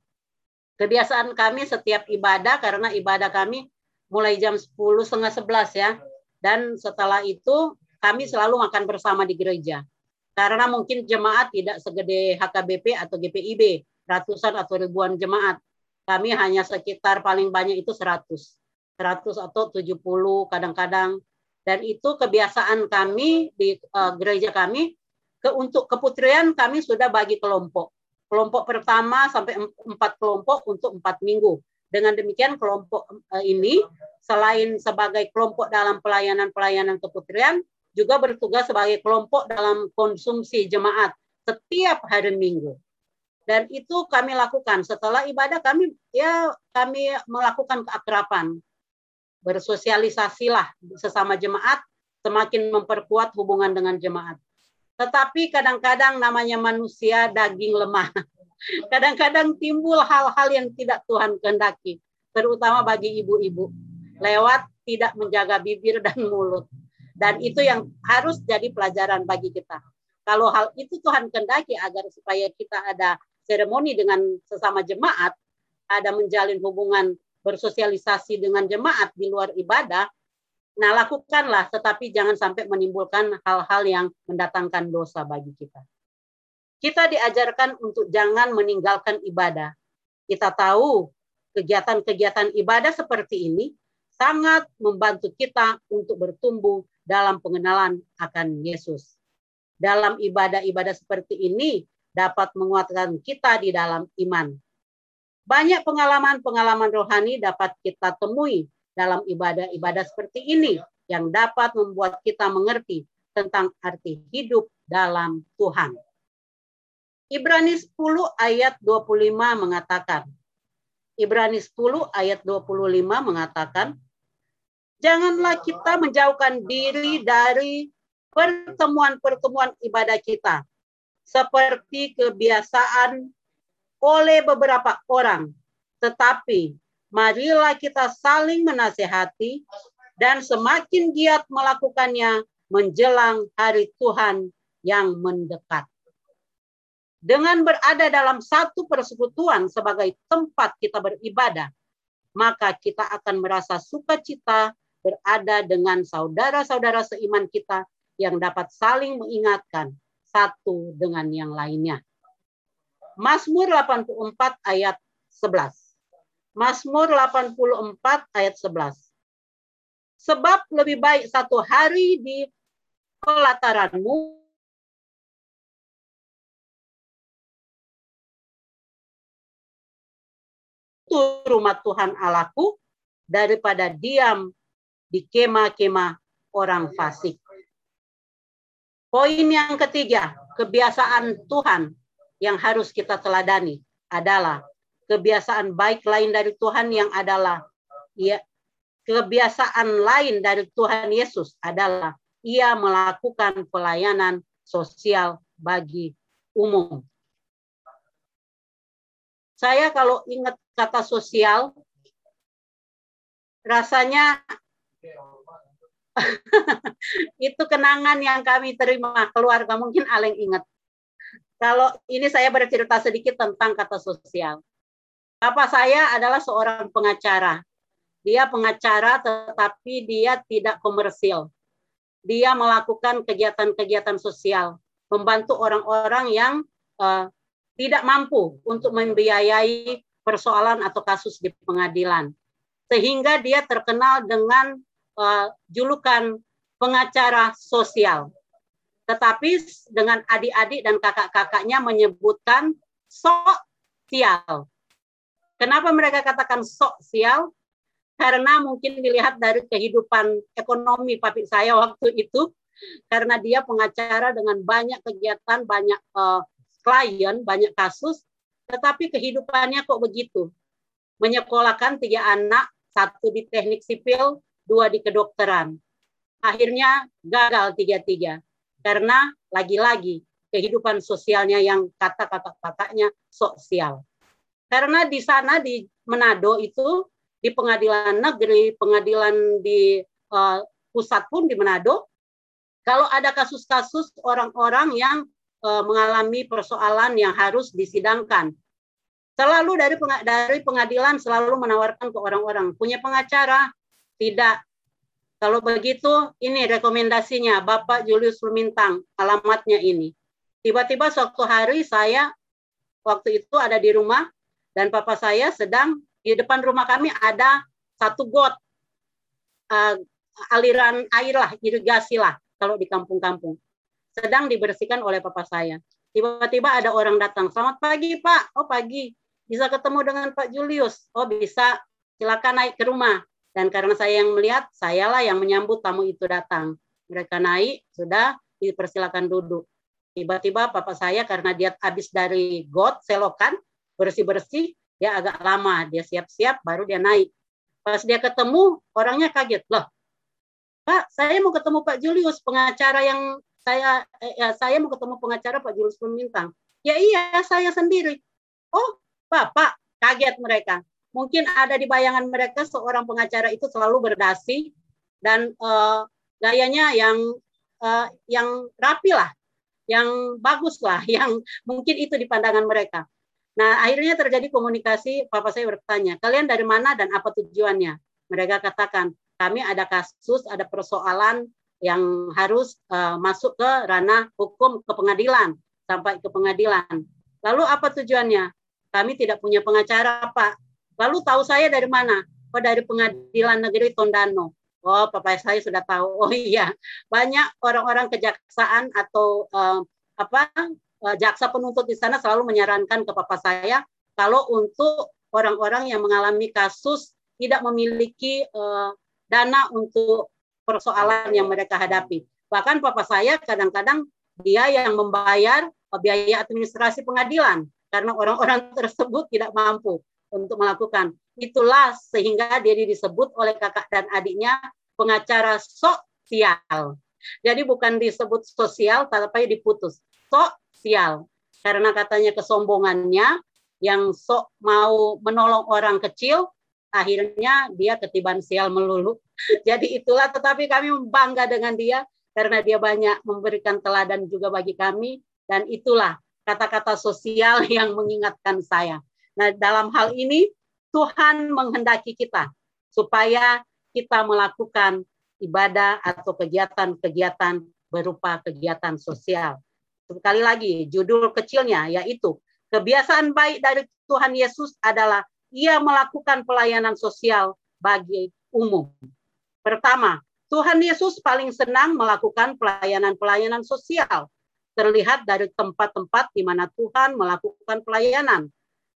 Kebiasaan kami setiap ibadah karena ibadah kami mulai jam 10 setengah 11 ya. Dan setelah itu kami selalu makan bersama di gereja. Karena mungkin jemaat tidak segede HKBP atau GPIB, ratusan atau ribuan jemaat kami hanya sekitar paling banyak itu 100. 100 atau 70 kadang-kadang. Dan itu kebiasaan kami di uh, gereja kami ke untuk keputrian kami sudah bagi kelompok. Kelompok pertama sampai empat kelompok untuk empat minggu. Dengan demikian kelompok uh, ini selain sebagai kelompok dalam pelayanan-pelayanan keputrian juga bertugas sebagai kelompok dalam konsumsi jemaat setiap hari Minggu. Dan itu kami lakukan setelah ibadah kami ya kami melakukan keakraban. Bersosialisasilah sesama jemaat semakin memperkuat hubungan dengan jemaat. Tetapi kadang-kadang namanya manusia daging lemah. Kadang-kadang timbul hal-hal yang tidak Tuhan kehendaki, terutama bagi ibu-ibu. Lewat tidak menjaga bibir dan mulut. Dan itu yang harus jadi pelajaran bagi kita. Kalau hal itu Tuhan kehendaki agar supaya kita ada seremoni dengan sesama jemaat, ada menjalin hubungan bersosialisasi dengan jemaat di luar ibadah, nah lakukanlah tetapi jangan sampai menimbulkan hal-hal yang mendatangkan dosa bagi kita. Kita diajarkan untuk jangan meninggalkan ibadah. Kita tahu kegiatan-kegiatan ibadah seperti ini sangat membantu kita untuk bertumbuh dalam pengenalan akan Yesus. Dalam ibadah-ibadah seperti ini, dapat menguatkan kita di dalam iman. Banyak pengalaman-pengalaman rohani dapat kita temui dalam ibadah-ibadah seperti ini yang dapat membuat kita mengerti tentang arti hidup dalam Tuhan. Ibrani 10 ayat 25 mengatakan, Ibrani 10 ayat 25 mengatakan, janganlah kita menjauhkan diri dari pertemuan-pertemuan ibadah kita seperti kebiasaan oleh beberapa orang. Tetapi marilah kita saling menasehati dan semakin giat melakukannya menjelang hari Tuhan yang mendekat. Dengan berada dalam satu persekutuan sebagai tempat kita beribadah, maka kita akan merasa sukacita berada dengan saudara-saudara seiman kita yang dapat saling mengingatkan satu dengan yang lainnya. Mazmur 84 ayat 11. Mazmur 84 ayat 11. Sebab lebih baik satu hari di pelataranmu rumah Tuhan Allahku daripada diam di kemah-kemah orang fasik. Poin yang ketiga, kebiasaan Tuhan yang harus kita teladani adalah kebiasaan baik lain dari Tuhan yang adalah ya kebiasaan lain dari Tuhan Yesus adalah ia melakukan pelayanan sosial bagi umum. Saya kalau ingat kata sosial rasanya itu kenangan yang kami terima keluarga mungkin Aleng ingat kalau ini saya bercerita sedikit tentang kata sosial. Bapak saya adalah seorang pengacara. Dia pengacara tetapi dia tidak komersil. Dia melakukan kegiatan-kegiatan sosial, membantu orang-orang yang uh, tidak mampu untuk membiayai persoalan atau kasus di pengadilan. Sehingga dia terkenal dengan julukan pengacara sosial. Tetapi dengan adik-adik dan kakak-kakaknya menyebutkan sosial. Kenapa mereka katakan sosial? karena mungkin dilihat dari kehidupan ekonomi papi saya waktu itu karena dia pengacara dengan banyak kegiatan, banyak uh, klien, banyak kasus, tetapi kehidupannya kok begitu. Menyekolahkan tiga anak, satu di teknik sipil, dua di kedokteran. Akhirnya gagal tiga-tiga. Karena lagi-lagi kehidupan sosialnya yang kata-kata-katanya sosial. Karena di sana di Manado itu di pengadilan negeri, pengadilan di uh, pusat pun di Manado, kalau ada kasus-kasus orang-orang yang uh, mengalami persoalan yang harus disidangkan, selalu dari dari pengadilan selalu menawarkan ke orang-orang punya pengacara, tidak. Kalau begitu, ini rekomendasinya Bapak Julius Lumintang, alamatnya ini. Tiba-tiba suatu hari saya waktu itu ada di rumah dan papa saya sedang di depan rumah kami ada satu got uh, aliran air lah, irigasi lah kalau di kampung-kampung. Sedang dibersihkan oleh papa saya. Tiba-tiba ada orang datang. Selamat pagi Pak. Oh pagi. Bisa ketemu dengan Pak Julius. Oh bisa. Silakan naik ke rumah. Dan karena saya yang melihat, sayalah yang menyambut tamu itu datang. Mereka naik, sudah dipersilakan duduk. Tiba-tiba papa saya karena dia habis dari got, selokan, bersih-bersih, dia agak lama, dia siap-siap baru dia naik. Pas dia ketemu, orangnya kaget. Loh, Pak, saya mau ketemu Pak Julius, pengacara yang saya eh, ya, saya mau ketemu pengacara Pak Julius Pemintang. Ya iya, saya sendiri. Oh, Bapak, kaget mereka. Mungkin ada di bayangan mereka seorang pengacara itu selalu berdasi dan uh, gayanya yang uh, yang rapi lah, yang bagus lah, yang mungkin itu di pandangan mereka. Nah, akhirnya terjadi komunikasi, papa saya bertanya, kalian dari mana dan apa tujuannya? Mereka katakan, kami ada kasus, ada persoalan yang harus uh, masuk ke ranah hukum ke pengadilan, sampai ke pengadilan. Lalu apa tujuannya? Kami tidak punya pengacara, Pak. Lalu tahu saya dari mana? Oh, dari pengadilan negeri Tondano. Oh, papa saya sudah tahu. Oh iya, banyak orang-orang kejaksaan atau uh, apa Eh, jaksa penuntut di sana selalu menyarankan ke papa saya kalau untuk orang-orang yang mengalami kasus tidak memiliki uh, dana untuk persoalan yang mereka hadapi. Bahkan papa saya kadang-kadang dia yang membayar biaya administrasi pengadilan karena orang-orang tersebut tidak mampu untuk melakukan. Itulah sehingga dia disebut oleh kakak dan adiknya pengacara sosial. Jadi bukan disebut sosial tapi diputus. Sosial karena katanya kesombongannya yang sok mau menolong orang kecil akhirnya dia ketiban sial melulu. Jadi itulah tetapi kami bangga dengan dia karena dia banyak memberikan teladan juga bagi kami dan itulah kata-kata sosial yang mengingatkan saya. Nah, dalam hal ini Tuhan menghendaki kita supaya kita melakukan ibadah atau kegiatan-kegiatan berupa kegiatan sosial. Sekali lagi, judul kecilnya yaitu kebiasaan baik dari Tuhan Yesus adalah ia melakukan pelayanan sosial bagi umum. Pertama, Tuhan Yesus paling senang melakukan pelayanan-pelayanan sosial. Terlihat dari tempat-tempat di mana Tuhan melakukan pelayanan.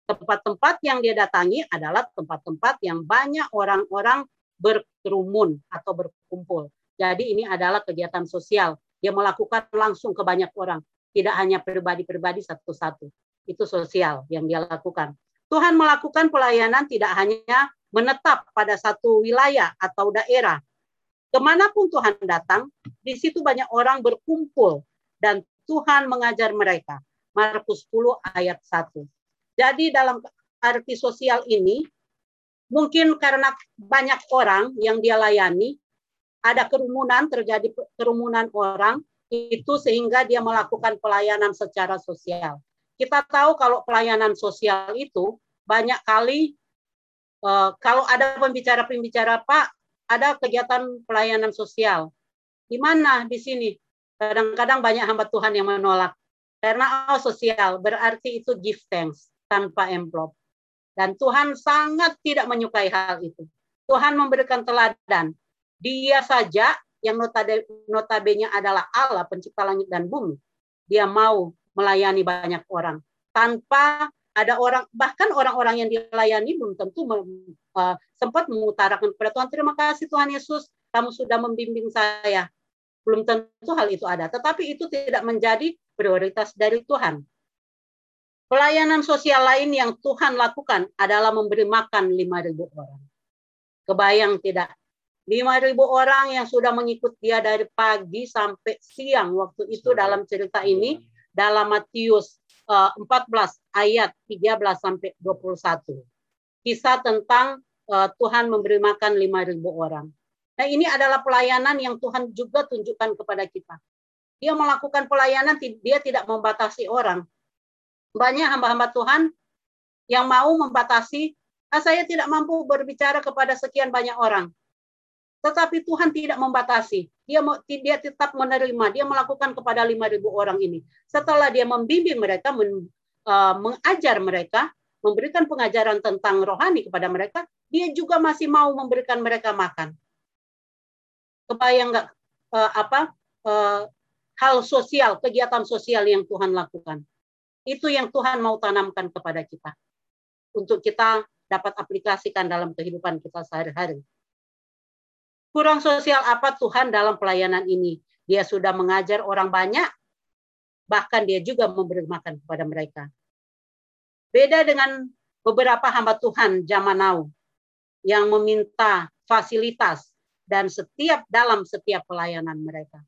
Tempat-tempat yang dia datangi adalah tempat-tempat yang banyak orang-orang berkerumun atau berkumpul. Jadi ini adalah kegiatan sosial. Dia melakukan langsung ke banyak orang tidak hanya pribadi-pribadi satu-satu. Itu sosial yang dia lakukan. Tuhan melakukan pelayanan tidak hanya menetap pada satu wilayah atau daerah. Ke mana pun Tuhan datang, di situ banyak orang berkumpul dan Tuhan mengajar mereka. Markus 10 ayat 1. Jadi dalam arti sosial ini, mungkin karena banyak orang yang dia layani, ada kerumunan, terjadi kerumunan orang, itu sehingga dia melakukan pelayanan secara sosial. Kita tahu kalau pelayanan sosial itu banyak kali uh, kalau ada pembicara-pembicara Pak, ada kegiatan pelayanan sosial. Di mana di sini? Kadang-kadang banyak hamba Tuhan yang menolak. Karena oh, sosial berarti itu give thanks tanpa amplop. Dan Tuhan sangat tidak menyukai hal itu. Tuhan memberikan teladan. Dia saja yang notabene adalah Allah pencipta langit dan bumi. Dia mau melayani banyak orang tanpa ada orang bahkan orang-orang yang dilayani belum tentu uh, sempat mengutarakan kepada Tuhan terima kasih Tuhan Yesus kamu sudah membimbing saya belum tentu hal itu ada tetapi itu tidak menjadi prioritas dari Tuhan pelayanan sosial lain yang Tuhan lakukan adalah memberi makan 5.000 orang kebayang tidak 5.000 orang yang sudah mengikut dia dari pagi sampai siang waktu itu dalam cerita ini dalam Matius 14 eh, ayat 13 sampai 21. Kisah tentang uh, Tuhan memberi makan 5.000 orang. Nah, ini adalah pelayanan yang Tuhan juga tunjukkan kepada kita. Dia melakukan pelayanan dia tidak membatasi orang. Banyak hamba-hamba Tuhan yang mau membatasi, ah, saya tidak mampu berbicara kepada sekian banyak orang. Tetapi Tuhan tidak membatasi. Dia dia tetap menerima. Dia melakukan kepada 5.000 orang ini. Setelah dia membimbing mereka, men, uh, mengajar mereka, memberikan pengajaran tentang rohani kepada mereka, dia juga masih mau memberikan mereka makan. Kebayang nggak uh, apa uh, hal sosial, kegiatan sosial yang Tuhan lakukan. Itu yang Tuhan mau tanamkan kepada kita. Untuk kita dapat aplikasikan dalam kehidupan kita sehari-hari. Kurang sosial apa Tuhan dalam pelayanan ini? Dia sudah mengajar orang banyak, bahkan dia juga memberi makan kepada mereka. Beda dengan beberapa hamba Tuhan zaman now yang meminta fasilitas dan setiap dalam setiap pelayanan mereka.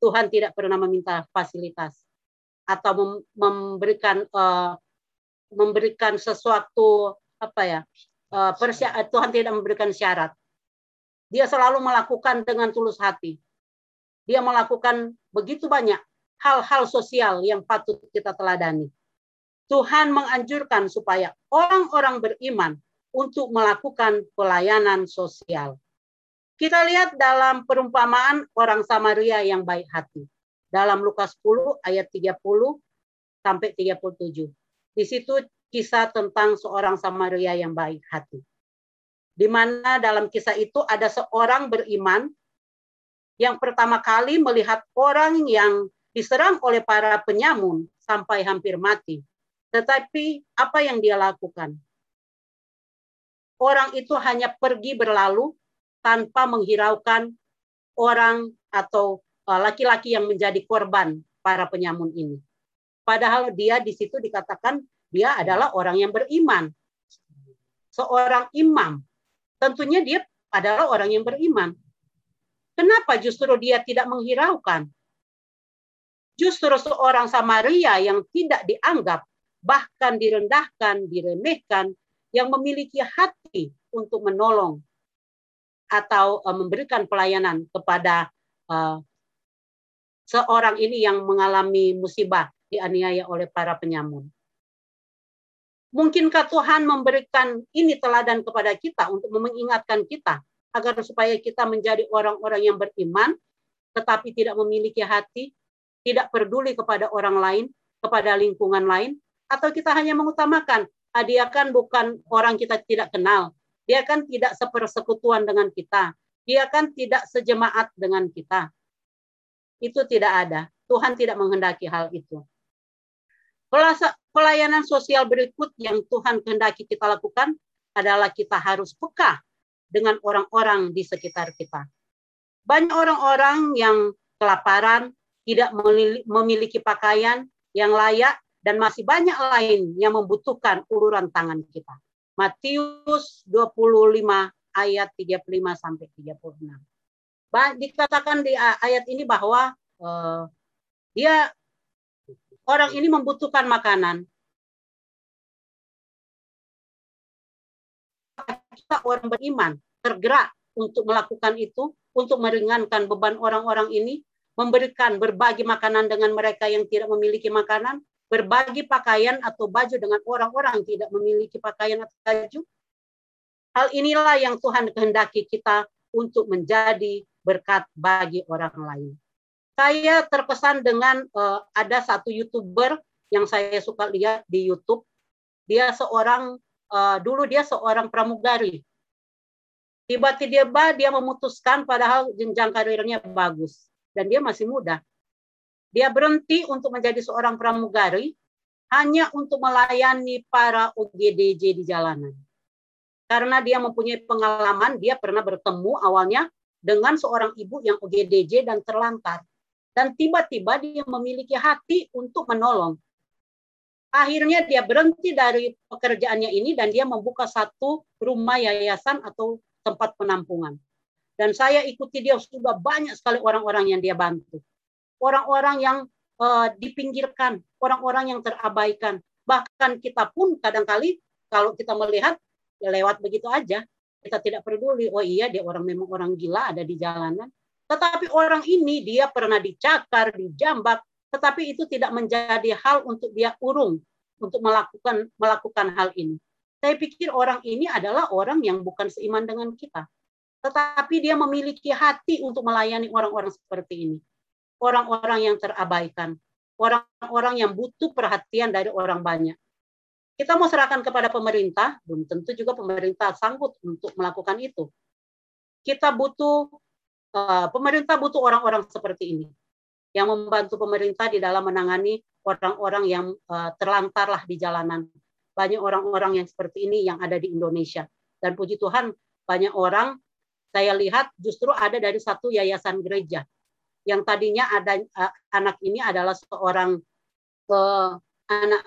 Tuhan tidak pernah meminta fasilitas atau memberikan uh, memberikan sesuatu apa ya uh, Tuhan tidak memberikan syarat dia selalu melakukan dengan tulus hati. Dia melakukan begitu banyak hal-hal sosial yang patut kita teladani. Tuhan menganjurkan supaya orang-orang beriman untuk melakukan pelayanan sosial. Kita lihat dalam perumpamaan orang Samaria yang baik hati. Dalam Lukas 10 ayat 30 sampai 37. Di situ kisah tentang seorang Samaria yang baik hati di mana dalam kisah itu ada seorang beriman yang pertama kali melihat orang yang diserang oleh para penyamun sampai hampir mati. Tetapi apa yang dia lakukan? Orang itu hanya pergi berlalu tanpa menghiraukan orang atau laki-laki yang menjadi korban para penyamun ini. Padahal dia di situ dikatakan dia adalah orang yang beriman. Seorang imam tentunya dia adalah orang yang beriman. Kenapa justru dia tidak menghiraukan? Justru seorang Samaria yang tidak dianggap, bahkan direndahkan, diremehkan, yang memiliki hati untuk menolong atau uh, memberikan pelayanan kepada uh, seorang ini yang mengalami musibah dianiaya oleh para penyamun. Mungkinkah Tuhan memberikan ini teladan kepada kita untuk mengingatkan kita agar supaya kita menjadi orang-orang yang beriman tetapi tidak memiliki hati, tidak peduli kepada orang lain, kepada lingkungan lain, atau kita hanya mengutamakan, ah, dia kan bukan orang kita tidak kenal, dia kan tidak sepersekutuan dengan kita, dia kan tidak sejemaat dengan kita. Itu tidak ada. Tuhan tidak menghendaki hal itu. Pelayanan sosial berikut yang Tuhan kehendaki kita lakukan adalah kita harus peka dengan orang-orang di sekitar kita. Banyak orang-orang yang kelaparan, tidak memiliki pakaian yang layak, dan masih banyak lain yang membutuhkan uluran tangan kita. Matius 25 ayat 35 sampai 36. Dikatakan di ayat ini bahwa uh, dia orang ini membutuhkan makanan. Kita orang beriman tergerak untuk melakukan itu, untuk meringankan beban orang-orang ini, memberikan berbagi makanan dengan mereka yang tidak memiliki makanan, berbagi pakaian atau baju dengan orang-orang yang tidak memiliki pakaian atau baju. Hal inilah yang Tuhan kehendaki kita untuk menjadi berkat bagi orang lain. Saya terkesan dengan uh, ada satu youtuber yang saya suka lihat di YouTube. Dia seorang uh, dulu dia seorang pramugari. Tiba-tiba dia memutuskan padahal jenjang karirnya bagus dan dia masih muda. Dia berhenti untuk menjadi seorang pramugari hanya untuk melayani para OGDJ di jalanan. Karena dia mempunyai pengalaman, dia pernah bertemu awalnya dengan seorang ibu yang OGDJ dan terlantar. Dan tiba-tiba dia memiliki hati untuk menolong. Akhirnya dia berhenti dari pekerjaannya ini dan dia membuka satu rumah yayasan atau tempat penampungan. Dan saya ikuti dia sudah banyak sekali orang-orang yang dia bantu. Orang-orang yang uh, dipinggirkan, orang-orang yang terabaikan. Bahkan kita pun kadang-kali kalau kita melihat ya lewat begitu aja, kita tidak peduli. Oh iya dia orang memang orang gila ada di jalanan. Tetapi orang ini dia pernah dicakar, dijambak, tetapi itu tidak menjadi hal untuk dia urung untuk melakukan melakukan hal ini. Saya pikir orang ini adalah orang yang bukan seiman dengan kita tetapi dia memiliki hati untuk melayani orang-orang seperti ini. Orang-orang yang terabaikan, orang-orang yang butuh perhatian dari orang banyak. Kita mau serahkan kepada pemerintah, belum tentu juga pemerintah sanggup untuk melakukan itu. Kita butuh uh, pemerintah butuh orang-orang seperti ini yang membantu pemerintah di dalam menangani orang-orang yang uh, terlantarlah di jalanan. Banyak orang-orang yang seperti ini yang ada di Indonesia. Dan puji Tuhan, banyak orang saya lihat justru ada dari satu yayasan gereja yang tadinya ada uh, anak ini adalah seorang anak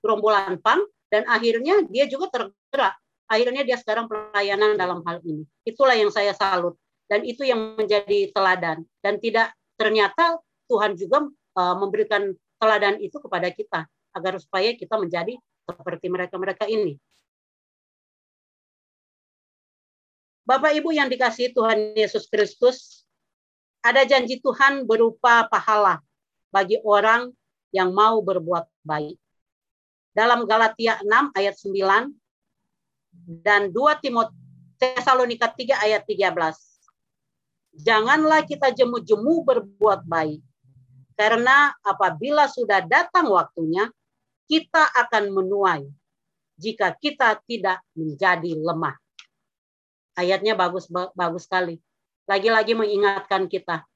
gerombolan pang dan akhirnya dia juga tergerak. Akhirnya dia sekarang pelayanan dalam hal ini. Itulah yang saya salut. Dan itu yang menjadi teladan. Dan tidak ternyata Tuhan juga uh, memberikan teladan itu kepada kita agar supaya kita menjadi seperti mereka-mereka ini. Bapak Ibu yang dikasih Tuhan Yesus Kristus, ada janji Tuhan berupa pahala bagi orang yang mau berbuat baik. Dalam Galatia 6 ayat 9 dan 2 Timotius Tesalonika 3 ayat 13. Janganlah kita jemu-jemu berbuat baik. Karena apabila sudah datang waktunya, kita akan menuai jika kita tidak menjadi lemah. Ayatnya bagus bagus sekali. Lagi-lagi mengingatkan kita.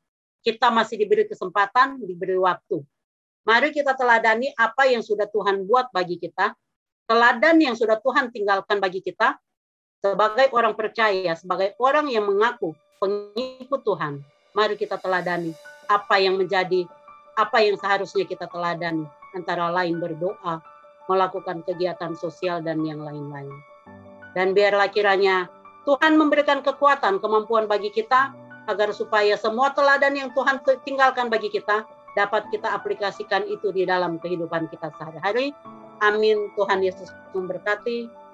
Kita masih diberi kesempatan, diberi waktu. Mari kita teladani apa yang sudah Tuhan buat bagi kita. Teladan yang sudah Tuhan tinggalkan bagi kita sebagai orang percaya, sebagai orang yang mengaku pengikut Tuhan. Mari kita teladani apa yang menjadi apa yang seharusnya kita teladani antara lain berdoa, melakukan kegiatan sosial dan yang lain-lain. Dan biarlah kiranya Tuhan memberikan kekuatan, kemampuan bagi kita agar supaya semua teladan yang Tuhan tinggalkan bagi kita dapat kita aplikasikan itu di dalam kehidupan kita sehari-hari. Amin. Tuhan Yesus memberkati.